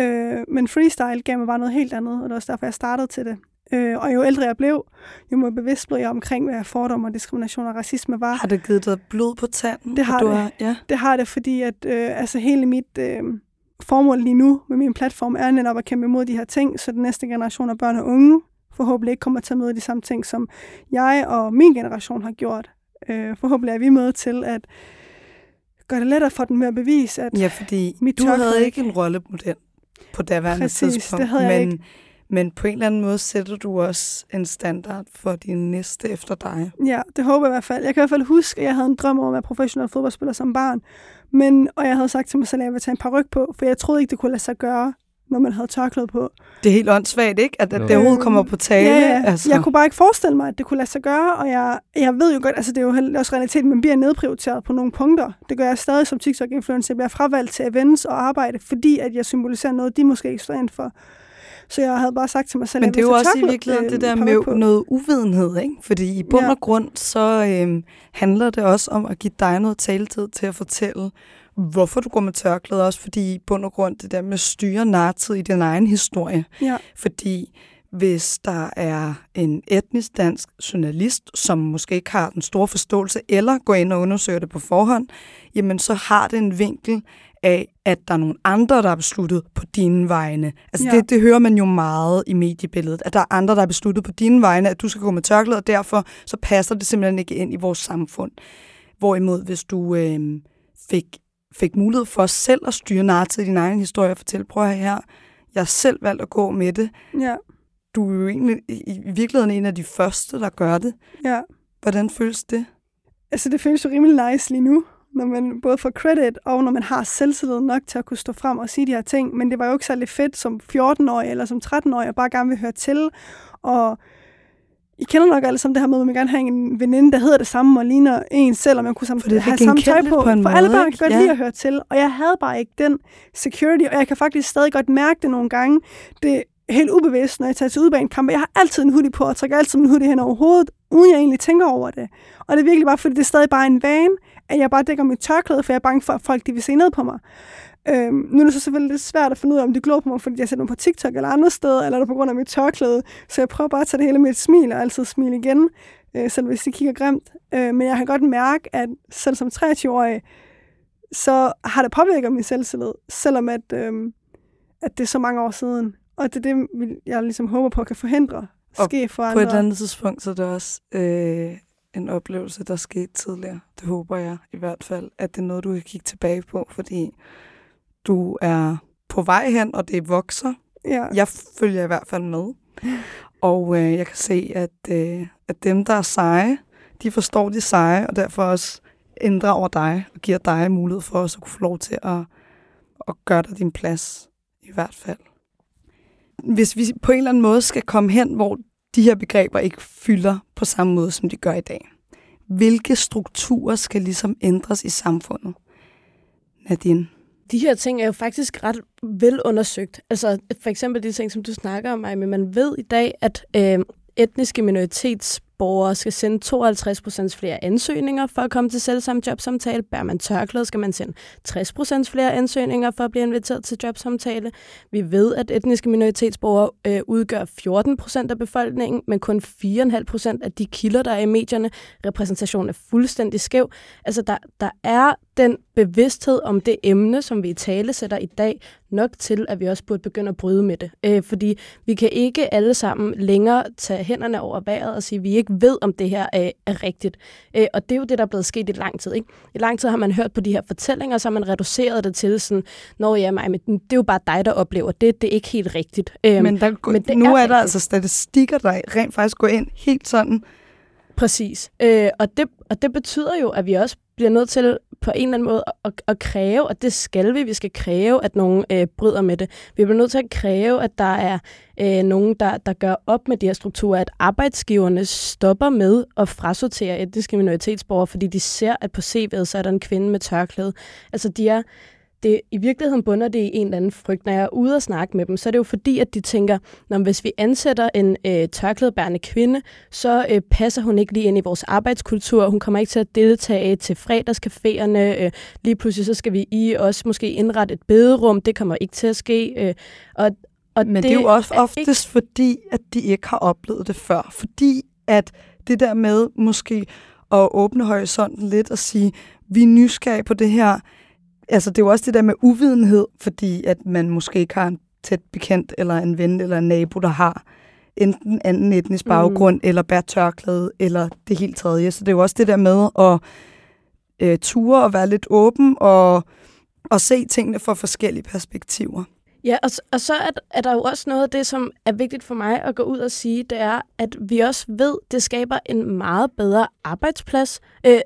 S2: Øh, men freestyle gav mig bare noget helt andet, og det var også derfor, jeg startede til det. Øh, og jo ældre jeg blev, jo mere bevidst blev jeg omkring, hvad fordomme og diskrimination og racisme var.
S1: Har det givet dig blod på tanden?
S2: Det har det.
S1: Har, ja.
S2: Det har det, fordi at øh, altså hele mit øh, formål lige nu med min platform er netop at kæmpe imod de her ting, så den næste generation af børn og unge forhåbentlig ikke kommer til at møde de samme ting, som jeg og min generation har gjort. Øh, forhåbentlig er vi med til at gøre det lettere for dem med at bevise, at
S1: ja, fordi
S2: mit
S1: du havde
S2: ikke-
S1: en rollemodel på daværende
S2: Præcis,
S1: tidspunkt.
S2: det havde jeg
S1: men,
S2: ikke.
S1: men på en eller anden måde sætter du også en standard for din næste efter dig.
S2: Ja, det håber jeg i hvert fald. Jeg kan i hvert fald huske, at jeg havde en drøm om at være professionel fodboldspiller som barn. Men, og jeg havde sagt til mig selv, at jeg ville tage en par ryg på, for jeg troede ikke, det kunne lade sig gøre, når man havde tørklæde på.
S1: Det er helt åndssvagt, ikke? At, at det overhovedet kommer på tale.
S2: Ja, ja.
S1: Altså.
S2: Jeg kunne bare ikke forestille mig, at det kunne lade sig gøre, og jeg, jeg ved jo godt, altså det er jo også realitet, man bliver nedprioriteret på nogle punkter. Det gør jeg stadig som TikTok-influencer. Jeg bliver fravalgt til events og arbejde, fordi at jeg symboliserer noget, de måske ikke står ind for. Så jeg havde bare sagt til mig selv,
S1: Men det er jo også i virkeligheden
S2: øh,
S1: det der med
S2: på.
S1: noget uvidenhed, ikke? Fordi i bund
S2: Ja.
S1: og grund, så øhm, handler det også om at give dig noget taletid til at fortælle, hvorfor du går med tørklæde, også fordi i bund og grund det der med at styre narrativet i din egen historie.
S2: Ja,
S1: Fordi hvis der er en etnisk dansk journalist, som måske ikke har den store forståelse, eller går ind og undersøger det på forhånd, jamen så har det en vinkel af, at der er nogle andre, der har besluttet på dine vegne. Altså
S2: Ja.
S1: det, det hører man jo meget i mediebilledet, at der er andre, der har besluttet på dine vegne, at du skal gå med tørklæde, og derfor så passer det simpelthen ikke ind i vores samfund. Hvorimod, hvis du øh, fik, fik mulighed for selv at styre narrativet i din egen historie og fortælle, prøv her, jeg har selv valgt at gå med det,
S2: ja,
S1: du er jo egentlig i i virkeligheden en af de første, der gør det.
S2: ja.
S1: Hvordan føles det?
S2: Altså, det føles jo rimelig nice lige nu, når man både får credit, og når man har selvtillid nok til at kunne stå frem og sige de her ting. Men det var jo ikke særlig fedt som 14-årig eller som 13-årig, at bare gerne vil høre til. Og I kender nok alle sammen det her med, at man gerne have en veninde, der hedder det samme og ligner en selv, og man kunne
S1: For det
S2: sammen
S1: er
S2: have samme tøj på.
S1: på en
S2: For
S1: måde,
S2: alle børn kan godt
S1: Ja.
S2: lide at høre til, og jeg havde bare ikke den security, og jeg kan faktisk stadig godt mærke det nogle gange. Det er helt ubevidst, når jeg tager til udbanekampe. Jeg har altid en hoodie på, og trækker altid min hoodie hen over hovedet, uden jeg egentlig tænker over det. Og det er virkelig bare, fordi det er stadig bare en vane, at jeg bare dækker mit tørklæde, for jeg er bange for, at folk de vil se ned på mig. Øhm, nu er det så selvfølgelig lidt svært at finde ud af, om de glor på mig, fordi jeg sætter mig på TikTok eller andre steder, eller er det på grund af mit tørklæde. Så jeg prøver bare at tage det hele med et smil, og altid smile igen, øh, selv hvis de kigger grimt. Øh, men jeg kan godt mærke, at selv som 23-årig, så har det påvirket min selvtillid, selvom at, øh, at det er så mange år siden. Og det er det, jeg ligesom håber på kan forhindre ske for
S1: På
S2: andre.
S1: et eller andet tidspunkt, så er det også øh, en oplevelse, der skete tidligere. Det håber jeg i hvert fald, at det er noget, du kan kigge tilbage på, fordi du er på vej hen, og det vokser.
S2: Ja.
S1: Jeg følger i hvert fald med. Og øh, jeg kan se, at, øh, at dem, der er seje, de forstår de seje, og derfor også inddrager dig og giver dig mulighed for også at kunne få lov til at, at gøre dig din plads, i hvert fald. Hvis vi på en eller anden måde skal komme hen, hvor de her begreber ikke fylder på samme måde, som de gør i dag, hvilke strukturer skal ligesom ændres i samfundet? Nadine?
S3: De her ting er jo faktisk ret velundersøgt. Altså for eksempel de ting, som du snakker om, men man ved i dag, at øh, etniske minoritets borgere skal sende 52 procent flere ansøgninger for at komme til selvsamme jobsamtale. Bærer man tørklæde, skal man sende 60 procent flere ansøgninger for at blive inviteret til jobsamtale. Vi ved, at etniske minoritetsborgere øh, udgør 14 procent af befolkningen, men kun 4,5 procent af de kilder, der er i medierne. Repræsentationen er fuldstændig skæv. Altså, der, der er den bevidsthed om det emne, som vi i tale sætter i dag, nok til, at vi også burde begynde at bryde med det. Øh, fordi vi kan ikke alle sammen længere tage hænderne over vejret og sige, at vi ikke ved, om det her er, er rigtigt. Øh, og det er jo det, der er blevet sket i lang tid. Ikke? I lang tid har man hørt på de her fortællinger, så har man reduceret det til sådan, Nå ja, mig, men det er jo bare dig, der oplever det. Det er ikke helt rigtigt. Øh,
S1: Men, der,
S3: men det
S1: nu
S3: er
S1: er, er der
S3: rigtigt.
S1: altså statistikker, der rent faktisk går ind helt sådan
S3: Præcis. Øh, og, det, og det betyder jo, at vi også bliver nødt til på en eller anden måde at, at kræve, og det skal vi, vi skal kræve, at nogen øh, bryder med det. Vi bliver nødt til at kræve, at der er øh, nogen, der, der gør op med de her strukturer, at arbejdsgiverne stopper med at frasortere etniske minoritetsborgere, fordi de ser, at på CV'et så er der en kvinde med tørklæde. Altså de er det, i virkeligheden bunder det i en eller anden frygt. Når jeg er ude og snakke med dem, så er det jo fordi, at de tænker, at hvis vi ansætter en øh, tørklædebærende kvinde, så øh, passer hun ikke lige ind i vores arbejdskultur. Hun kommer ikke til at deltage til fredagscaféerne. Øh, lige pludselig så skal vi i også måske indrette et bederum. Det kommer ikke til at ske. Øh,
S1: og, og Men det, det er jo også oftest ikke... fordi, at de ikke har oplevet det før. Fordi at det der med måske at åbne horisonten lidt og sige, vi er nysgerrige på det her, altså det er jo også det der med uvidenhed, fordi at man måske ikke har en tæt bekendt, eller en ven, eller en nabo, der har enten anden etnisk mm. baggrund, mm. eller bær tørklæde, eller det helt tredje. Så det er jo også det der med at øh, ture og være lidt åben, og, og se tingene fra forskellige perspektiver.
S3: Ja, og, og så er, er der jo også noget af det, som er vigtigt for mig at gå ud og sige, det er, at vi også ved, det skaber en meget bedre arbejdsplads. Øh,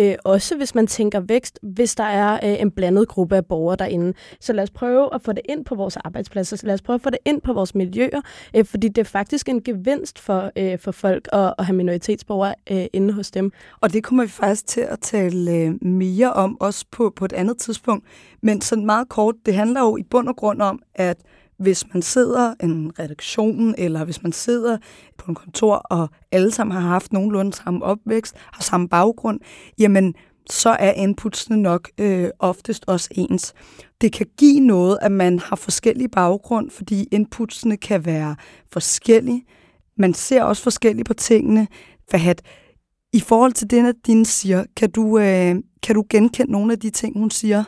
S3: Øh, også hvis man tænker vækst, hvis der er øh, en blandet gruppe af borgere derinde. Så lad os prøve at få det ind på vores arbejdspladser, så lad os prøve at få det ind på vores miljøer, øh, fordi det er faktisk en gevinst for, øh, for folk at, at have minoritetsborgere øh, inde hos dem.
S1: Og det kommer vi faktisk til at tale øh, mere om, også på, på et andet tidspunkt. Men sådan meget kort, det handler jo i bund og grund om, at hvis man sidder i en redaktion, eller hvis man sidder på en kontor, og alle sammen har haft nogenlunde samme opvækst, har samme baggrund, jamen så er inputsene nok øh, oftest også ens. Det kan give noget, at man har forskellige baggrund, fordi inputsene kan være forskellige. Man ser også forskelligt på tingene. Fahad, i forhold til det, Nadine siger, kan du, øh, kan du genkende nogle af de ting, hun siger?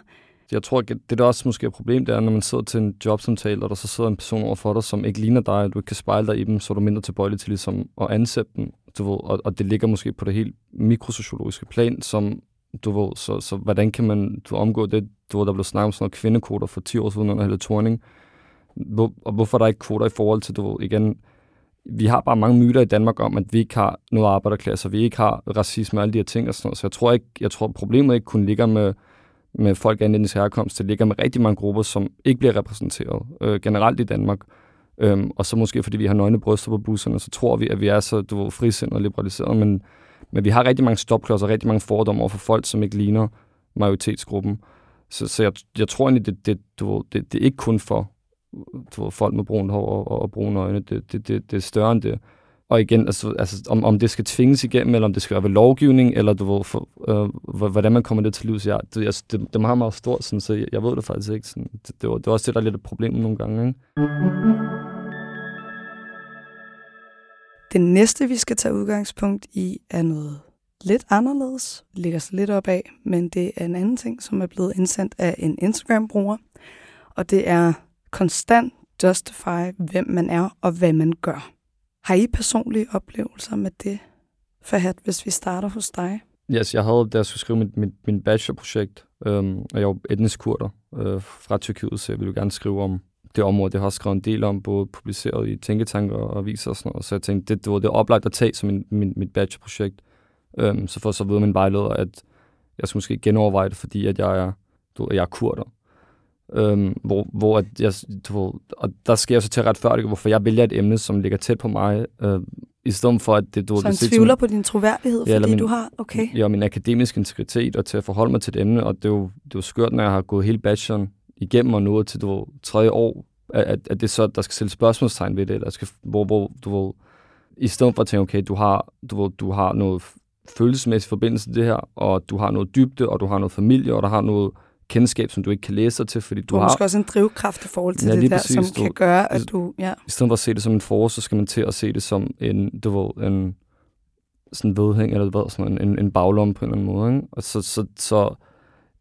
S4: Jeg tror, det der også måske er et problem, det er, når man sidder til en jobsamtale, og der så sidder en person over for dig, som ikke ligner dig, og du ikke kan spejle dig i dem, så er du mindre tilbøjelig til ligesom at ansætte dem. Du ved, og, og det ligger måske på det helt mikrosociologiske plan, som du ved, så, så hvordan kan man du omgå det, du ved, der blev snakket om sådan noget kvindekoder for 10 år siden under Helle Thorning, hvor, og hvorfor er der ikke kvoter i forhold til, du ved, igen, vi har bare mange myter i Danmark om, at vi ikke har noget arbejderklasse, og vi ikke har racisme og alle de her ting og sådan noget. Så jeg tror ikke, jeg tror problemet ikke kun ligger med, med folk af etnisk herkomst. Det ligger med rigtig mange grupper, som ikke bliver repræsenteret øh, generelt i Danmark. Øhm, og så måske fordi vi har nøgne bryster på busserne, så tror vi, at vi er så du ved, frisindet og liberaliseret. Men, men vi har rigtig mange stopklodser og rigtig mange fordomme over for folk, som ikke ligner majoritetsgruppen. Så, så jeg, jeg tror egentlig, det, det, du ved, det, det er ikke kun for du ved, folk med brun hår og, og brune øjne. Det, det, det, det er større end det. Og igen, altså, altså om, om det skal tvinges igennem, eller om det skal være ved lovgivning, eller du ved, for, øh, hvordan man kommer det til livs. Ja, det, altså, det, det er meget, meget stort, sådan, så jeg, jeg ved det faktisk ikke. Sådan, det, det, var, det var også det, der er lidt et problem nogle gange. Ikke?
S1: Det næste, vi skal tage udgangspunkt i, er noget lidt anderledes. Det ligger sig lidt op af, men det er en anden ting, som er blevet indsendt af en Instagram-bruger. Og det er konstant justify, hvem man er og hvad man gør. Har I personlige oplevelser med det, Fahad, hvis vi starter hos dig?
S4: Yes, jeg havde, da jeg skulle skrive mit, mit, min bachelorprojekt, øhm, og jeg var etnisk kurder øh, fra Tyrkiet, så jeg ville gerne skrive om det område. Det har jeg skrevet en del om, både publiceret i tænketanker og aviser og sådan noget. Så jeg tænkte, det, det var det oplagt at tage som min, min, mit bachelorprojekt. Øhm, så for så videre min vejleder, at jeg skulle måske genoverveje det, fordi at jeg er, du, jeg er kurder. Øhm, hvor, hvor at jeg, du, og der skal jeg så til at retfærdige, hvorfor jeg vælger et emne, som ligger tæt på mig, øh, i stedet for at det... Du,
S1: så han det tvivler som, på din troværdighed, ja, fordi min, du har... Okay.
S4: Ja, min akademiske integritet, og til at forholde mig til et emne, og det er jo, det er jo skørt, når jeg har gået hele bacheloren igennem og nået til du, tredje år, at, at det så, der skal sætte spørgsmålstegn ved det, eller skal, hvor, hvor du ved, i stedet for at tænke, okay, du har, du, ved, du har noget følelsesmæssig forbindelse til det her, og du har noget dybde, og du har noget familie, og der har noget kendskab, som du ikke kan læse dig til, fordi du,
S1: du har... måske også en drivkraft i forhold til ja, det der, præcis, som du, kan gøre, at du... Ja.
S4: I stedet for at se det som en force, så skal man til at se det som en, du ved, en sådan vedhæng, eller hvad, sådan en, en baglomme på en eller anden måde. Ikke? Og så, så, så,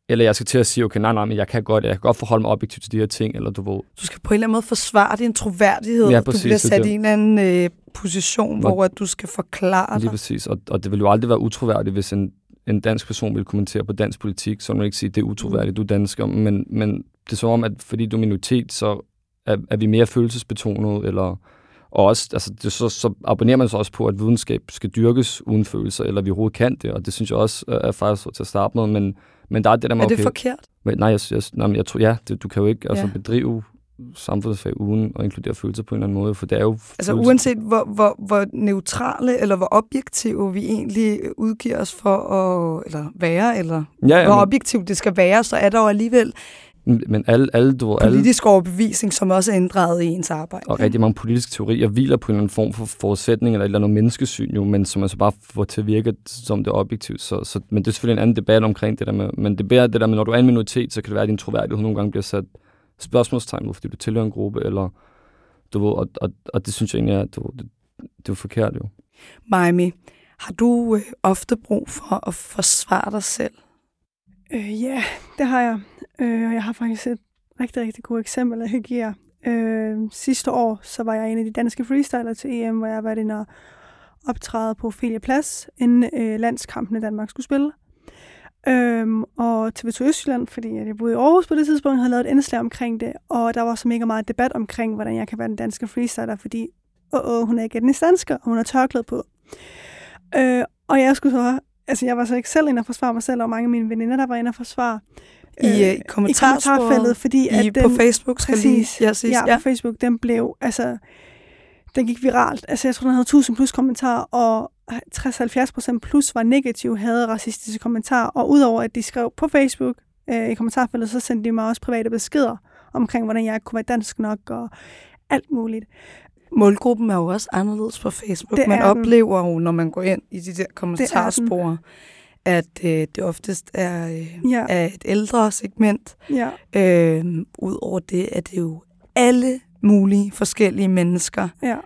S4: eller jeg skal til at sige, okay, nej, nej, men jeg kan godt, jeg kan godt forholde mig objektivt til de her ting, eller du ved...
S1: Du skal på en eller anden måde forsvare din troværdighed. Ja, præcis, du bliver sat det. i en eller anden øh, position, hvor, hvor at du skal forklare
S4: dig. Lige præcis, og, og det vil jo aldrig være utroværdigt, hvis en en dansk person vil kommentere på dansk politik, så vil man ikke sige, det er utroværdigt, du er dansker, men, men det er så om, at fordi du er minoritet, så er, er vi mere følelsesbetonet, eller Og også, altså, det, så, så abonnerer man så også på, at videnskab skal dyrkes uden følelser, eller vi overhovedet kan det, og det synes jeg også er faktisk til at starte med, men, men der er det der med,
S1: Er det
S4: okay,
S1: forkert?
S4: men, nej, jeg, jeg, nej, jeg tror, ja, det, du kan jo ikke altså,
S1: Ja.
S4: bedrive samfundsfag uden at inkludere følelser på en eller anden måde, for det er jo
S1: Altså
S4: følelser.
S1: uanset hvor, hvor, hvor neutrale eller hvor objektive vi egentlig udgiver os for at eller være, eller
S4: ja, ja,
S1: hvor
S4: men,
S1: objektivt det skal være, så er der jo alligevel
S4: men alle, alle, du, ved, alle,
S1: politisk overbevisning, som også er inddraget i ens arbejde.
S4: og rigtig mange politiske teorier hviler på en eller anden form for forudsætning eller et eller andet menneskesyn, jo, men som altså bare får til at virke, som det objektivt. Så, så, men det er selvfølgelig en anden debat omkring det der med, men det er det der med, når du er en minoritet, så kan det være, at din troværdighed nogle gange bliver sat spørgsmålstegn fordi du tilhører en gruppe, eller du ved, og, og, og det synes jeg egentlig er, du, ved, det, det er jo forkert jo.
S1: Miami, har du øh, ofte brug for at forsvare dig selv?
S2: Øh, ja, det har jeg. Øh, jeg har faktisk et rigtig, rigtig godt eksempel, jeg kan give jer. Øh, sidste år, så var jeg en af de danske freestyler til EM, hvor jeg var inde og optræde på Ophelia Plads, inden øh, landskampene Danmark skulle spille. Øhm, og TV2 Østjylland, fordi jeg boede i Aarhus på det tidspunkt, havde lavet et indslag omkring det, og der var så mega meget debat omkring, hvordan jeg kan være den danske freestyler, fordi åh, åh, hun er ikke etnisk dansker, og hun har tørklæde på. Øh, og jeg skulle så, altså jeg var så ikke selv inde og forsvare mig selv, og mange af mine veninder, der var inde og forsvare.
S1: I, øh, i
S2: i kommentarfeltet, fordi
S1: I,
S2: at den,
S1: på Facebook skal lige
S2: præcis,
S1: ja,
S2: ja, på Facebook, den blev, altså, den gik viralt. Altså, jeg tror, den havde 1000 plus kommentarer, og 60-70% plus var negative, havde racistiske kommentarer. Og udover at de skrev på Facebook øh, i kommentarfeltet, så sendte de mig også private beskeder omkring, hvordan jeg kunne være dansk nok og alt muligt.
S1: Målgruppen er jo også anderledes på Facebook.
S2: Det
S1: man
S2: er den.
S1: oplever jo, når man går ind i de der kommentarspor, at øh, det oftest er, øh,
S2: Ja.
S1: er et ældre segment.
S2: Ja,
S1: Øh, Udover det er det jo alle mulige forskellige mennesker,
S2: ja,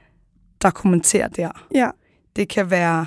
S1: der kommenterer der.
S2: ja,
S1: Det kan være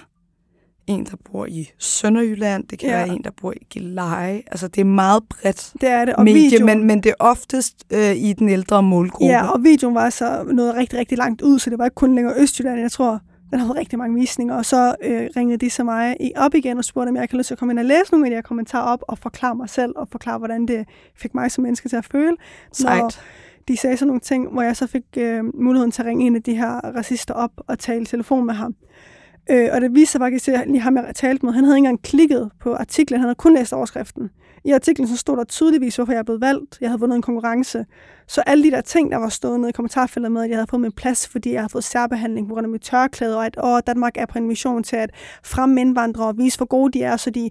S1: en, der bor i Sønderjylland. Det kan
S2: Ja.
S1: være en, der bor i Gilleleje. Altså, det er meget bredt
S2: det er det. Og
S1: medie,
S2: videoen,
S1: men, men det er oftest øh, i den ældre målgruppe.
S2: Ja, og videoen var så noget rigtig, rigtig langt ud, så det var ikke kun længere Østjylland. Jeg tror, den har fået rigtig mange visninger. Og så øh, ringede de så mig i- op igen og spurgte, om jeg kan lyst til at komme ind og læse nogle af de her kommentarer op og forklare mig selv og forklare, hvordan det fik mig som menneske til at føle.
S1: Sejt.
S2: de sagde sådan nogle ting, hvor jeg så fik øh, muligheden til at ringe en af de her racister op og tale i telefon med ham. Øh, og det viste sig faktisk, at lige ham, jeg talte med, han havde ikke engang klikket på artiklen, han havde kun læst overskriften. I artiklen så stod der tydeligvis, hvorfor jeg er blevet valgt. Jeg havde vundet en konkurrence. Så alle de der ting, der var stået nede i kommentarfeltet med, at jeg havde fået min plads, fordi jeg havde fået særbehandling på grund af mit tørklæde, og at åh, Danmark er på en mission til at fremme indvandrere og vise, hvor gode de er, så de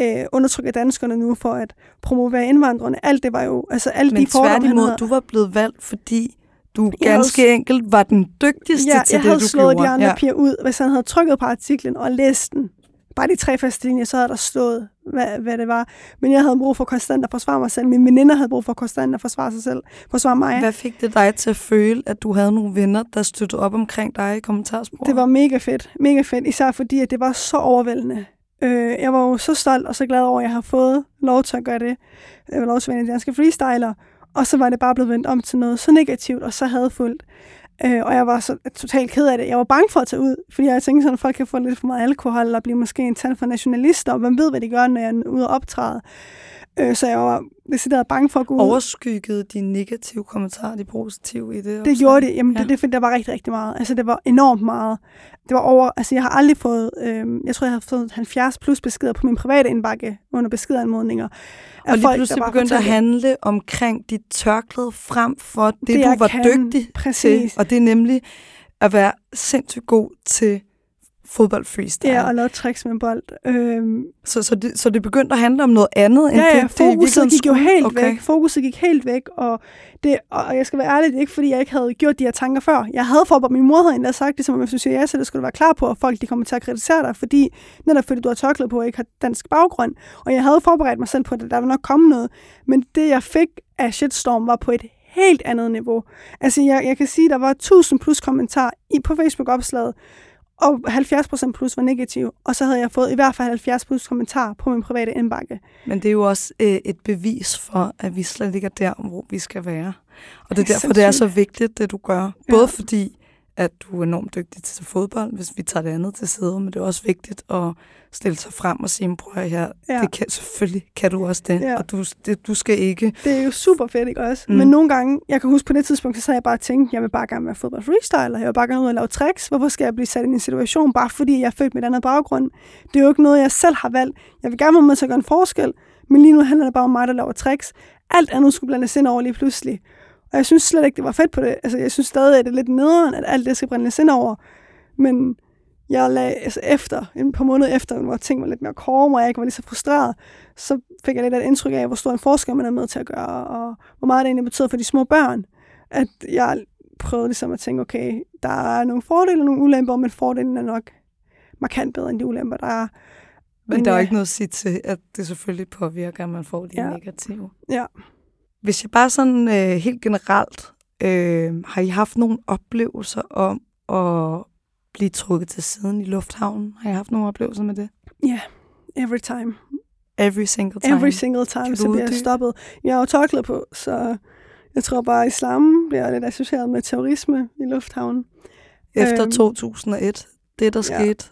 S2: øh, undertrykker danskerne nu for at promovere indvandrerne. Alt det var jo, altså alle
S1: Men
S2: de fordomme,
S1: du var blevet valgt, fordi du
S2: Jeg havde
S1: ganske enkelt var den dygtigste
S2: ja,
S1: til
S2: jeg
S1: det,
S2: havde
S1: du
S2: slået
S1: gjorde.
S2: de andre
S1: ja.
S2: piger ud. Hvis han havde trykket på artiklen og læst den, bare de tre første linjer, så havde der stået, hvad, hvad det var. Men jeg havde brug for konstant at forsvare mig selv. Mine veninder havde brug for konstant at forsvare sig selv. Forsvare mig.
S1: Hvad fik det dig til at føle, at du havde nogle venner, der støttede op omkring dig i kommentarsporet?
S2: Det var mega fedt. Mega fedt. Især fordi, at det var så overvældende. Øh, jeg var jo så stolt og så glad over, at jeg har fået lov til at gøre det. Jeg var lov til at være en danske freestyler. Og så var det bare blevet vendt om til noget så negativt og så hadfuldt. Øh, og jeg var så totalt ked af det. Jeg var bange for at tage ud, fordi jeg tænkte sådan, at folk kan få lidt for meget alkohol og blive måske en tand for nationalister, og man ved, hvad de gør, når jeg er ude og optræde. Øh, så jeg var decideret bange for at gå ud.
S1: Overskyggede de negative kommentarer, de positive i det?
S2: Det
S1: opslag?
S2: gjorde det. Jamen, ja. Det, det, der var rigtig, rigtig meget. Altså, det var enormt meget. Det var over, altså, jeg har aldrig fået, øh, jeg tror, jeg har fået 70 plus beskeder på min private indbakke under beskedanmodninger.
S1: Og lige
S2: folk,
S1: pludselig begyndte at handle omkring dit tørklæde frem for det,
S2: Det,
S1: det du var
S2: kan.
S1: dygtig
S2: Præcis.
S1: til. Og det er nemlig at være sindssygt god til fodbold freestyle.
S2: Ja, og lavet tricks med bold. Øhm,
S1: så, så, det, så det begyndte at handle om noget andet, end
S2: ja, ja,
S1: det, det
S2: fokuset
S1: virkeligheden
S2: gik jo
S1: skulle.
S2: helt
S1: okay.
S2: væk. Fokuset gik helt væk, og, det, og jeg skal være ærlig, det er ikke fordi, jeg ikke havde gjort de her tanker før. Jeg havde forberedt, min mor havde endda sagt, ligesom, at hvis du siger ja til det, skal du være klar på, at folk de kommer til at kritisere dig, fordi netop fordi du har tørklæde på og ikke har dansk baggrund. Og jeg havde forberedt mig selv på det, der ville nok komme noget. Men det, jeg fik af shitstorm, var på et helt andet niveau. Altså, jeg, jeg kan sige, der var 1000 plus kommentarer i, på Facebook-opslaget, og 70% plus var negativ. Og så havde jeg fået i hvert fald 70 plus kommentarer på min private indbakke.
S1: Men det er jo også øh, et bevis for, at vi slet ikke er der, hvor vi skal være. Og det er
S2: Det er
S1: derfor, det er så
S2: sindssygt.
S1: vigtigt, det du gør.
S2: Ja.
S1: Både fordi, at du er enormt dygtig til fodbold, hvis vi tager det andet til side, men det er også vigtigt at stille sig frem og sige, prøv her,
S2: Ja.
S1: det kan, selvfølgelig kan du også det,
S2: Ja.
S1: og du, det, du skal ikke.
S2: Det er jo super fedt, ikke også?
S1: Mm.
S2: Men nogle gange, jeg kan huske på det tidspunkt, så sad jeg bare og tænkte, jeg vil bare gerne være fodbold freestyler. Jeg vil bare gerne ud og lave tricks. Hvorfor skal jeg blive sat i en situation, bare fordi jeg er født med et andet baggrund? Det er jo ikke noget, jeg selv har valgt. Jeg vil gerne være med til at gøre en forskel, men lige nu handler det bare om mig, der laver tricks. Alt andet skulle blandes ind over lige pludselig. Og jeg synes slet ikke, det var fedt på det. Altså, jeg synes stadig, at det er lidt nederen, at alt det skal bringes ind over. Men jeg lagde, altså efter, en par måneder efter, hvor ting var lidt mere kåre, hvor jeg ikke var lige så frustreret, så fik jeg lidt af et indtryk af, hvor stor en forskel man er med til at gøre, og hvor meget det egentlig betyder for de små børn. At jeg prøvede ligesom at tænke, okay, der er nogle fordele og nogle ulemper, men fordelen er nok markant bedre end de ulemper, der er.
S1: Men der er jo ikke noget at sige til, at det selvfølgelig påvirker, at man får de
S2: Ja.
S1: negative.
S2: Ja.
S1: Hvis jeg bare sådan øh, helt generelt, øh, har I haft nogle oplevelser om at blive trukket til siden i lufthavnen? Har I haft nogle oplevelser med det?
S2: Every time.
S1: Every single time?
S2: Every single time,
S1: Kan
S2: så bliver jeg stoppet. Jeg har jo tørklæde på, så jeg tror bare, at islam bliver lidt associeret med terrorisme i lufthavnen.
S1: Efter
S2: Øhm,
S1: 2001, det der
S2: ja.
S1: skete.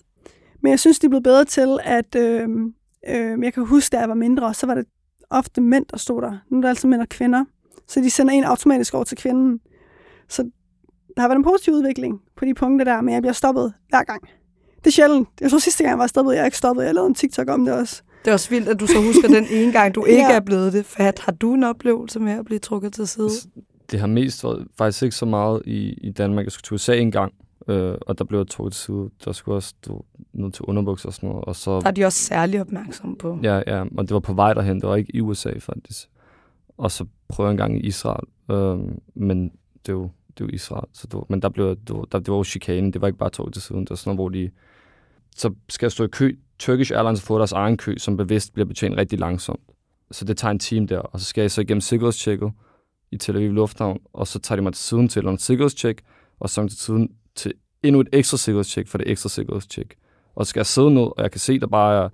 S2: Men jeg synes, de er blevet bedre til, at øh, øh, jeg kan huske, da jeg var mindre, så var det ofte mænd, der stod der. Nu er det altid mænd og kvinder. Så de sender en automatisk over til kvinden. Så der har været en positiv udvikling på de punkter der, men jeg bliver stoppet hver gang. Det er sjældent. Jeg tror sidste gang, jeg var stoppet, jeg er ikke stoppet. Jeg lavede en TikTok om det også.
S1: Det er også vildt, at du så husker den ene gang, du [LAUGHS] ikke
S2: Ja.
S1: er blevet det. Fat, har du en oplevelse med at blive trukket til side?
S4: Det har mest været faktisk ikke så meget i, i Danmark. Jeg skulle til USA en gang, øh, og der blev jeg trukket til side. Der skulle også du, ned til underbukser og sådan noget. Og så,
S1: Der er de også særlig opmærksomme på.
S4: ja, ja, og det var på vej derhen. Det var ikke i USA faktisk. Og så prøvede jeg en gang i Israel. Øh, men det er jo, det jo Israel. Så det var, men der blev, det, var, der, det var jo chikane. Det var ikke bare trukket til siden. Det var sådan noget, hvor de... Så skal jeg stå i kø. Turkish Airlines får deres egen kø, som bevidst bliver betjent rigtig langsomt. Så det tager en time der, og så skal jeg så igennem sikkerhedstjekket i Tel Aviv Lufthavn, og så tager de mig til siden til et sikkerhedstjek, og så til siden til endnu et ekstra sikkerhedstjek for det ekstra sikkerhedstjek. Og så skal jeg sidde ned, og jeg kan se, der bare er,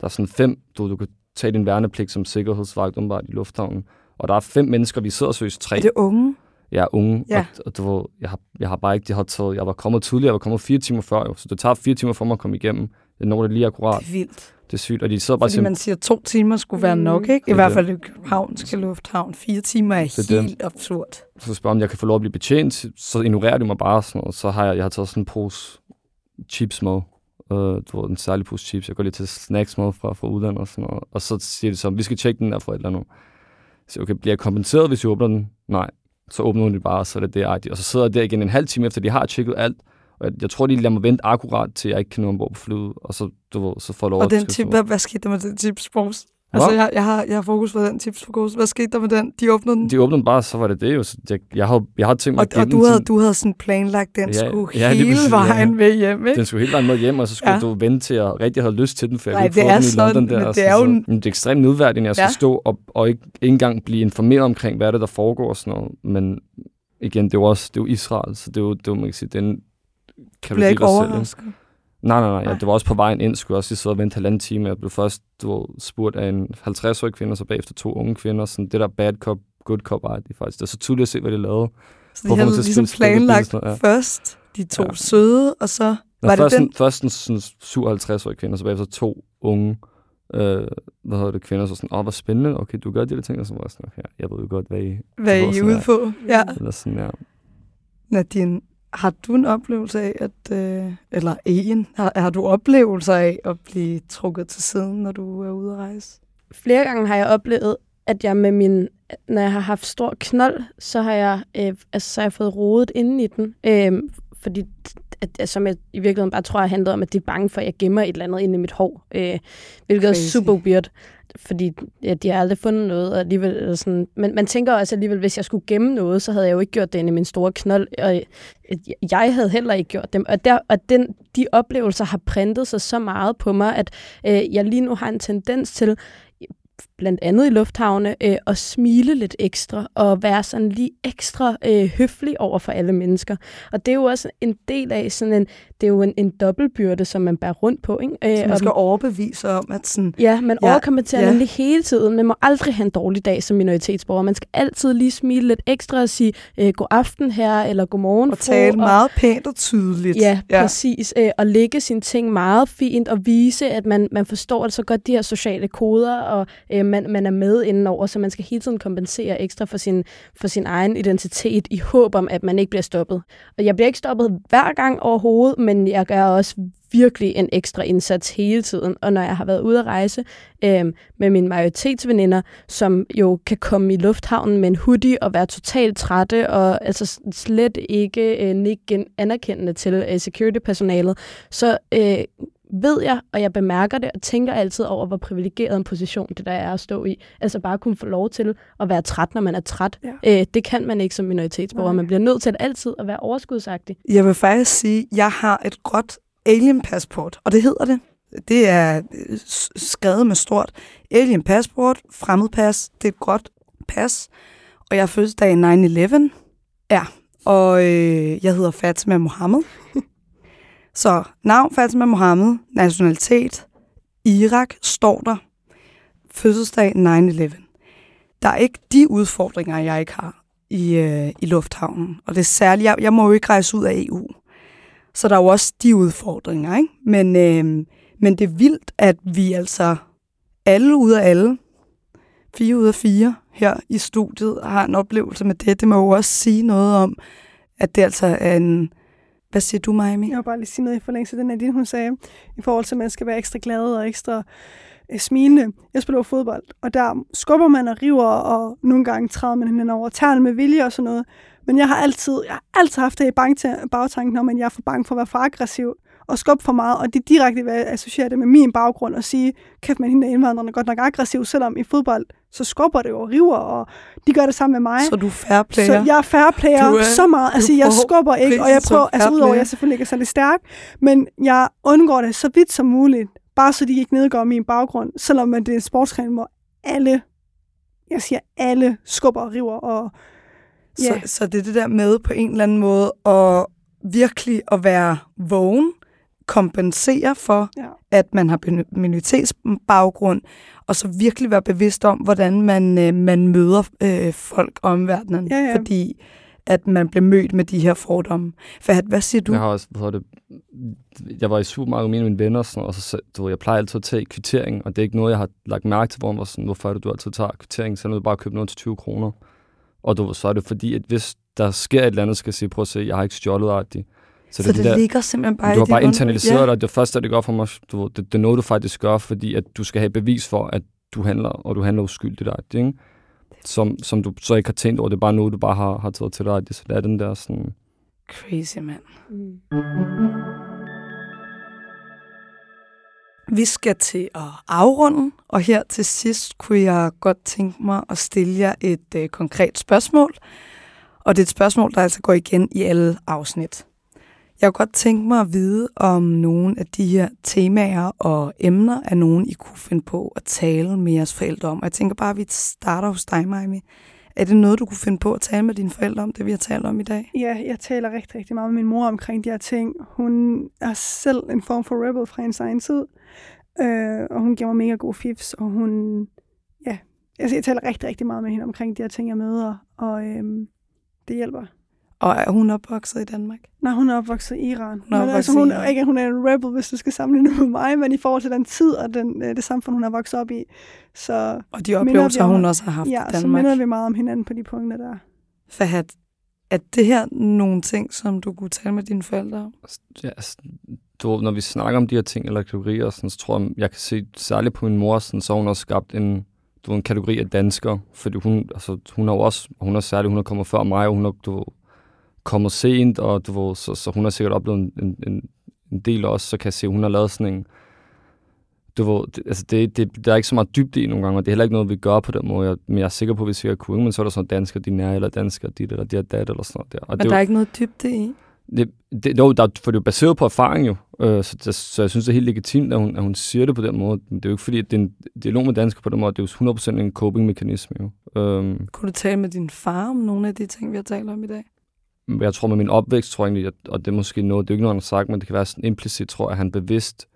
S4: der er sådan fem, du, du kan tage din værnepligt som sikkerhedsvagt umiddelbart i lufthavnen. Og der er fem mennesker, vi sidder seriøst tre.
S1: Er det unge?
S4: Jeg er unge,
S1: Ja.
S4: og, og du ved, jeg, har, jeg har bare ikke, de har taget, jeg var kommet tidligere, jeg var kommet fire timer før jo, så det tager fire timer for mig at komme igennem. Det når det lige akkurat.
S1: Det er vildt.
S4: Det er sygt, og de sidder bare
S1: Fordi
S4: til,
S1: man siger, at to timer skulle være
S2: Mm.
S1: nok, ikke? I
S4: Det er
S1: hvert
S4: det.
S1: fald i Københavnske Lufthavn. Fire timer er,
S4: Det er det.
S1: helt absurd.
S4: så spørger om jeg kan få lov at blive betjent, så ignorerer de mig bare sådan noget. Så har jeg, jeg har taget sådan en pose chips med. Øh, du ved, en særlig pose chips. Jeg går lige til snacks med fra, fra udlandet og sådan noget. Og så siger de så, vi skal tjekke den der for et eller andet. Så okay, bliver jeg kompenseret, hvis jeg åbner den? Nej. Så åbner de bare, så er det det. Og så sidder jeg der igen en halv time efter, de har tjekket alt. Og jeg, jeg tror, de lader mig vente akkurat, til jeg ikke kan nå ombord på flyet. Og så, du ved, så får lov
S1: Og den tip, hvad, hvad skete der med den tipspose? Altså,
S4: Hvad?
S1: jeg, jeg, har, jeg har fokus på den tipspose. Hvad skete der med den? De åbnede den.
S4: De åbnede den bare, så var det det jo. Så jeg, jeg, havde, jeg havde tænkt mig
S1: Og,
S4: at
S1: og du, havde, du havde sådan planlagt, den
S4: Ja,
S1: skulle
S4: ja, lige
S1: hele
S4: ja.
S1: vejen med hjem, ikke?
S4: Den skulle helt vejen med hjem, og så skulle
S1: Ja.
S4: ja. du vente til, at jeg rigtig havde lyst til den, for jeg
S1: Nej,
S4: kunne
S1: det
S4: få
S1: er
S4: den i
S1: sådan,
S4: London der.
S1: det
S4: sådan
S1: er jo
S4: så-
S1: en-
S4: Men det er ekstremt nedværdigt, at jeg skal
S1: Ja.
S4: stå og, og ikke, ikke engang blive informeret omkring, hvad er det, der foregår og sådan noget. Men igen, det er jo også det er jo Israel, så det er jo, det er man kan sige, den kan
S1: Du bliver ikke
S4: selv,
S1: overrasket.
S4: Nej, nej, nej. Ja, det var også på vejen ind, skulle jeg også lige sidde og vente halvanden time. Jeg blev først du ved, spurgt af en 50-årig kvinde, og så bagefter to unge kvinder. Sådan det der bad cop, good cop de faktisk. Det er så tydeligt at se, hvad de lavede.
S1: Så de
S4: Hvorfor
S1: havde ligesom planlagt
S4: noget,
S1: først de to
S4: Ja.
S1: søde, og så
S4: Nå,
S1: var det
S4: først,
S1: den?
S4: en, først en sådan 57-årig kvinde, og så bagefter to unge øh, hvad hedder det, kvinder, så sådan, åh, hvor spændende, okay, du gør de der ting, og så var jeg sådan, okay, jeg ved jo godt, hvad I...
S1: hvad I er ude på. Ja.
S4: Eller sådan, ja.
S1: Nadine, har du en oplevelse af, at, øh, eller en, har, har du oplevelser af at blive trukket til siden, når du er ude at rejse?
S3: Flere gange har jeg oplevet, at jeg med min, når jeg har haft stor knold, så har jeg, øh, altså, så har jeg fået rodet inden i den. Øh, fordi, at, som jeg i virkeligheden bare tror, har handlet om, at de er bange for, at jeg gemmer et eller andet inde i mit hår. Øh, hvilket
S1: Crazy.
S3: er super weird. Fordi ja, de har aldrig fundet noget. Og alligevel, eller sådan, men man tænker også alligevel, hvis jeg skulle gemme noget, så havde jeg jo ikke gjort det inde i min store knold. Og jeg havde heller ikke gjort dem. Og, der, og den, de oplevelser har printet sig så meget på mig, at øh, jeg lige nu har en tendens til blandt andet i lufthavne, øh, at smile lidt ekstra og være sådan lige ekstra øh, høflig over for alle mennesker. Og det er jo også en del af sådan en, det er jo en, en dobbeltbyrde, som man bærer rundt på. Ikke?
S1: Øh, så man skal
S3: og,
S1: overbevise om, at sådan...
S3: Ja, man ja, overkommenterer ja. nemlig hele tiden. Man må aldrig have en dårlig dag som minoritetsborger. Man skal altid lige smile lidt ekstra og sige øh, god aften her, eller god morgen.
S1: Og tale og, meget pænt og tydeligt.
S3: Ja, ja. præcis. Øh, og lægge sine ting meget fint og vise, at man, man forstår det så godt, de her sociale koder, og øh, man, man er med indenover, så man skal hele tiden kompensere ekstra for sin, for sin egen identitet i håb om, at man ikke bliver stoppet. Og jeg bliver ikke stoppet hver gang overhovedet, men jeg gør også virkelig en ekstra indsats hele tiden. Og når jeg har været ude at rejse øh, med mine majoritetsveninder, som jo kan komme i lufthavnen med en hoodie og være totalt trætte, og altså slet ikke øh, nikke anerkendende til øh, security-personalet, så øh, ved jeg, og jeg bemærker det, og tænker altid over, hvor privilegeret en position det der er at stå i. Altså bare kunne få lov til at være træt, når man er træt. Ja. Øh, det kan man ikke som minoritetsborger. Man bliver nødt til at altid at være overskudsagtig.
S1: Jeg vil faktisk sige, at jeg har et godt alien passport, og det hedder det. Det er øh, skrevet med stort alien passport, fremmedpas, det er et godt pas, og jeg er fødselsdag i 9-11. Ja, og øh, jeg hedder Fatima Mohammed. [LAUGHS] Så navn Fatima Mohammed, nationalitet, Irak står der, fødselsdag 9-11. Der er ikke de udfordringer, jeg ikke har i, øh, i lufthavnen. Og det er særligt, jeg, jeg må jo ikke rejse ud af EU. Så der er jo også de udfordringer, ikke? Men, øh, men det er vildt, at vi altså alle ud af alle, fire ud af fire her i studiet, har en oplevelse med det. Det må jo også sige noget om, at det altså er en... Hvad siger du, Miami?
S2: Jeg vil bare lige sige noget i forlængelse af den, Nadine, hun sagde, i forhold til, at man skal være ekstra glad og ekstra øh, smilende. Jeg spiller fodbold, og der skubber man og river, og nogle gange træder man hinanden over tæerne med vilje og sådan noget. Men jeg har altid, jeg har altid haft det i bagtanken om, at jeg er for bange for at være for aggressiv og skubbe for meget, og det direkte vil associere det med min baggrund og sige, kæft man, hende er indvandrerne godt nok aggressiv, selvom i fodbold, så skubber det jo og river, og de gør det sammen med mig.
S1: Så du er fair player?
S2: Så jeg er fair player er, så meget. Altså, jeg skubber ikke, og jeg prøver, altså udover, at jeg selvfølgelig ikke er særlig stærk, men jeg undgår det så vidt som muligt, bare så de ikke nedgår min baggrund, selvom det er en sportsgren, hvor alle, jeg siger alle, skubber og river og
S1: Yeah. Så, så det er det der med på en eller anden måde at virkelig at være vågen, kompensere for, ja. at man har minoritetsbaggrund, og så virkelig være bevidst om, hvordan man, øh, man møder øh, folk og omverdenen. Ja, ja. Fordi at man bliver mødt med de her fordomme. Hvad, hvad siger du?
S4: Jeg har også, hvad det, jeg var i supermarkedet med mine venner, sådan, og så, du ved, jeg plejer altid at tage kvittering, og det er ikke noget, jeg har lagt mærke til, hvor man var sådan, hvorfor er det, du altid tager kvittering, så er det bare at købe noget til 20 kroner. Og du, så er det fordi, at hvis der sker et eller andet, skal jeg sige, prøv at se, jeg har ikke stjålet det.
S1: Så, så det, det der, ligger simpelthen bare
S4: Du har bare internaliseret ja. dig. Det første, det gør for mig, du, det, det er noget, du faktisk gør, fordi at du skal have bevis for, at du handler, og du handler uskyldigt dig. Ikke? Som, som du så ikke har tænkt over. Det er bare noget, du bare har, har taget til dig. Så det er den der sådan...
S1: Crazy, mand. Mm. Vi skal til at afrunde, og her til sidst kunne jeg godt tænke mig at stille jer et øh, konkret spørgsmål. Og det er et spørgsmål, der altså går igen i alle afsnit. Jeg kunne godt tænke mig at vide, om nogle af de her temaer og emner er nogen, I kunne finde på at tale med jeres forældre om. Og jeg tænker bare, at vi starter hos dig, Maimi. Er det noget, du kunne finde på at tale med dine forældre om, det vi har talt om i dag?
S2: Ja, jeg taler rigtig, rigtig meget med min mor omkring de her ting. Hun er selv en form for rebel fra hendes egen tid. Øh, og hun giver mig mega gode fifs, og hun, ja, altså jeg taler rigtig, rigtig meget med hende omkring de her ting, jeg møder, og øh, det hjælper.
S1: Og er hun opvokset i Danmark?
S2: Nej, hun er opvokset i Iran. Hun er, opvokset altså, hun, ikke, hun er en rebel, hvis du skal sammenligne med mig, men i forhold til den tid og den, øh, det samfund, hun er vokset op i. Så
S1: og de oplevelser, hun også har haft
S2: ja,
S1: i Danmark.
S2: så minder vi meget om hinanden på de punkter der.
S1: Fahad, er det her nogle ting, som du kunne tale med dine forældre om?
S4: Ja, altså, du, når vi snakker om de her ting eller kategorier, sådan, så tror jeg, jeg kan se særligt på min mor, sådan, så har hun også skabt en, du, en kategori af danskere, fordi hun, altså, hun er jo også, hun er særlig, hun er kommet før mig, og hun er du, kommet sent, og du, så, så hun har sikkert oplevet en, en, en del også, så kan jeg se, at hun har lavet sådan en, du ved, det, altså det, det, der er ikke så meget dybde i nogle gange, og det er heller ikke noget, vi gør på den måde. Jeg, men jeg er sikker på, hvis vi har kunnet, men så er der sådan dansker, de er eller dansker, dit, eller de er dat, eller sådan noget der.
S1: Og men det, der er ikke noget dybde i?
S4: Det, det, jo, der, for det er jo baseret på erfaring jo. Øh, så, det, så jeg synes, det er helt legitimt, at hun, at hun siger det på den måde. Det er jo ikke fordi, at det er en dialog med danskere på den måde. Det er jo 100% en coping-mekanisme. Jo. Øhm,
S1: Kunne du tale med din far om nogle af de ting, vi har talt om i dag?
S4: Jeg tror med min opvækst, tror jeg egentlig, at, og det er måske noget, det er ikke noget, han har sagt, men det kan være sådan implicit, tror jeg, at han bevidst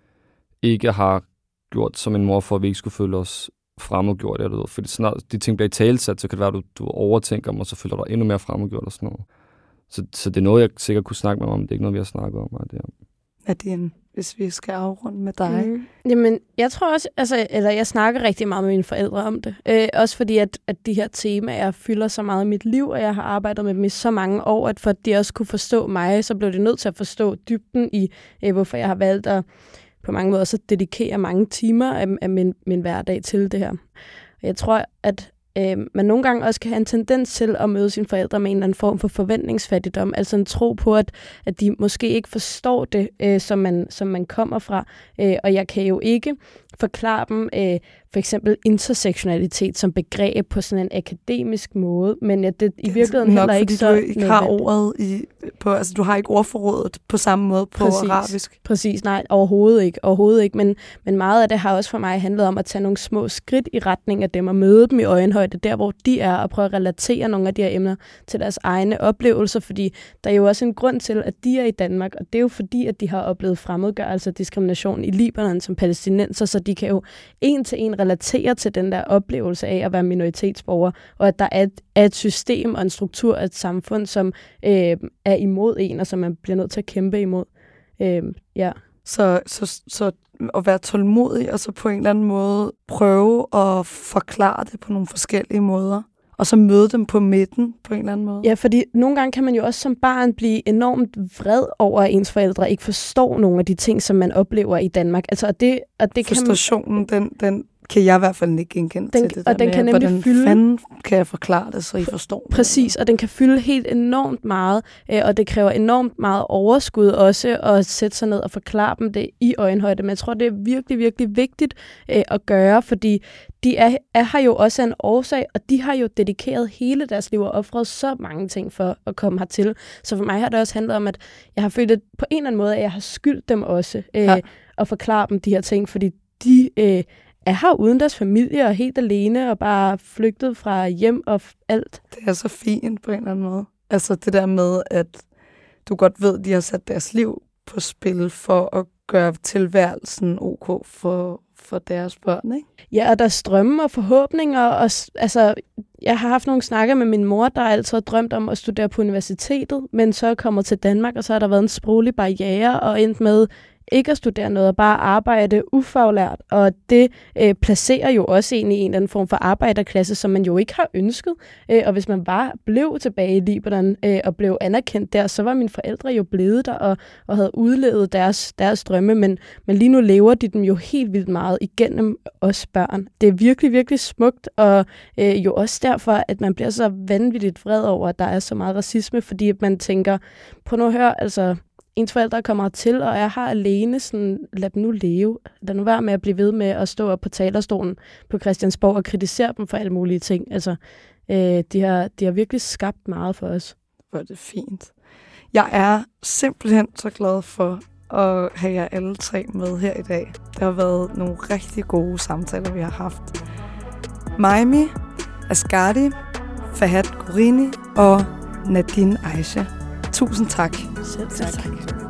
S4: ikke har gjort som en mor for, at vi ikke skulle føle os fremmedgjort. Eller noget. Fordi snart de ting bliver i talesat, så kan det være, at du, du overtænker dem, og så føler du dig endnu mere fremmedgjort og sådan noget. Så, så det er noget, jeg sikkert kunne snakke med ham om. Det er ikke noget, vi har snakket om. Det det er.
S1: Nadine, hvis vi skal afrunde med dig. Mm.
S3: Jamen, jeg tror også, altså, eller jeg snakker rigtig meget med mine forældre om det. Øh, også fordi, at, at de her temaer fylder så meget i mit liv, og jeg har arbejdet med dem i så mange år, at for at de også kunne forstå mig, så blev de nødt til at forstå dybden i, øh, hvorfor jeg har valgt at på mange måder så dedikere mange timer af, af min, min hverdag til det her. Jeg tror, at øh, man nogle gange også kan have en tendens til at møde sine forældre med en eller anden form for forventningsfattigdom, altså en tro på, at, at de måske ikke forstår det, øh, som, man, som man kommer fra. Øh, og jeg kan jo ikke forklare dem øh, for eksempel intersektionalitet som begreb på sådan en akademisk måde, men at det i virkeligheden
S1: Nok,
S3: heller ikke så
S1: du ikke har ordet i, på, altså du har ikke ordforrådet på samme måde på
S3: Præcis.
S1: arabisk.
S3: Præcis, nej, overhovedet ikke, overhovedet ikke. Men, men meget af det har også for mig handlet om at tage nogle små skridt i retning af dem og møde dem i øjenhøjde, der hvor de er, og prøve at relatere nogle af de her emner til deres egne oplevelser, fordi der er jo også en grund til, at de er i Danmark, og det er jo fordi, at de har oplevet fremmedgørelse og diskrimination i Libanon som palæstinenser, så de kan jo en til en relatere til den der oplevelse af at være minoritetsborger, og at der er et, er et system og en struktur og et samfund, som øh, er imod en, og som man bliver nødt til at kæmpe imod. Øh, ja.
S1: Så, så, så at være tålmodig, og så på en eller anden måde prøve at forklare det på nogle forskellige måder. Og så møde dem på midten på en eller anden måde.
S3: Ja, fordi nogle gange kan man jo også som barn blive enormt vred over, at ens forældre ikke forstår nogle af de ting, som man oplever i Danmark. Altså, og det, og det kan man,
S1: Frustrationen, den, den kan jeg i hvert fald ikke genkende
S3: Den-
S1: til det
S3: og
S1: der
S3: den
S1: med,
S3: kan nemlig
S1: hvordan
S3: fylde-
S1: fanden kan jeg forklare det, så I forstår det?
S3: Præcis, og den kan fylde helt enormt meget, øh, og det kræver enormt meget overskud også at sætte sig ned og forklare dem det i øjenhøjde. Men jeg tror, det er virkelig, virkelig vigtigt øh, at gøre, fordi de er, er her jo også en årsag, og de har jo dedikeret hele deres liv og offret så mange ting for at komme hertil. Så for mig har det også handlet om, at jeg har følt at på en eller anden måde, at jeg har skyldt dem også øh,
S1: ja.
S3: at forklare dem de her ting, fordi de øh, er her uden deres familie og helt alene og bare flygtet fra hjem og alt.
S1: Det er så fint på en eller anden måde. Altså det der med, at du godt ved, de har sat deres liv på spil for at gøre tilværelsen ok for, for deres børn, ikke?
S3: Ja, og der er strømme og forhåbninger. Og, altså, jeg har haft nogle snakker med min mor, der altid har drømt om at studere på universitetet, men så er kommet til Danmark, og så har der været en sproglig barriere, og endt med ikke at studere noget, og bare arbejde ufaglært. Og det øh, placerer jo også en i en eller anden form for arbejderklasse, som man jo ikke har ønsket. Øh, og hvis man bare blev tilbage i Libanon øh, og blev anerkendt der, så var mine forældre jo blevet der og, og havde udlevet deres, deres drømme. Men, men lige nu lever de dem jo helt vildt meget igennem os børn. Det er virkelig, virkelig smukt, og øh, jo også derfor, at man bliver så vanvittigt vred over, at der er så meget racisme, fordi man tænker, på nu hør, altså ens forældre kommer til og er her alene, sådan, lad dem nu leve. Lad nu være med at blive ved med at stå op på talerstolen på Christiansborg og kritisere dem for alle mulige ting. Altså, øh, de, har, de har virkelig skabt meget for os.
S1: Hvor er det fint. Jeg er simpelthen så glad for at have jer alle tre med her i dag. Det har været nogle rigtig gode samtaler, vi har haft. Maimi, Asgardi, Fahad Gurini og Nadine Aisha. Tusind tak.
S3: Selv tak.
S1: tak.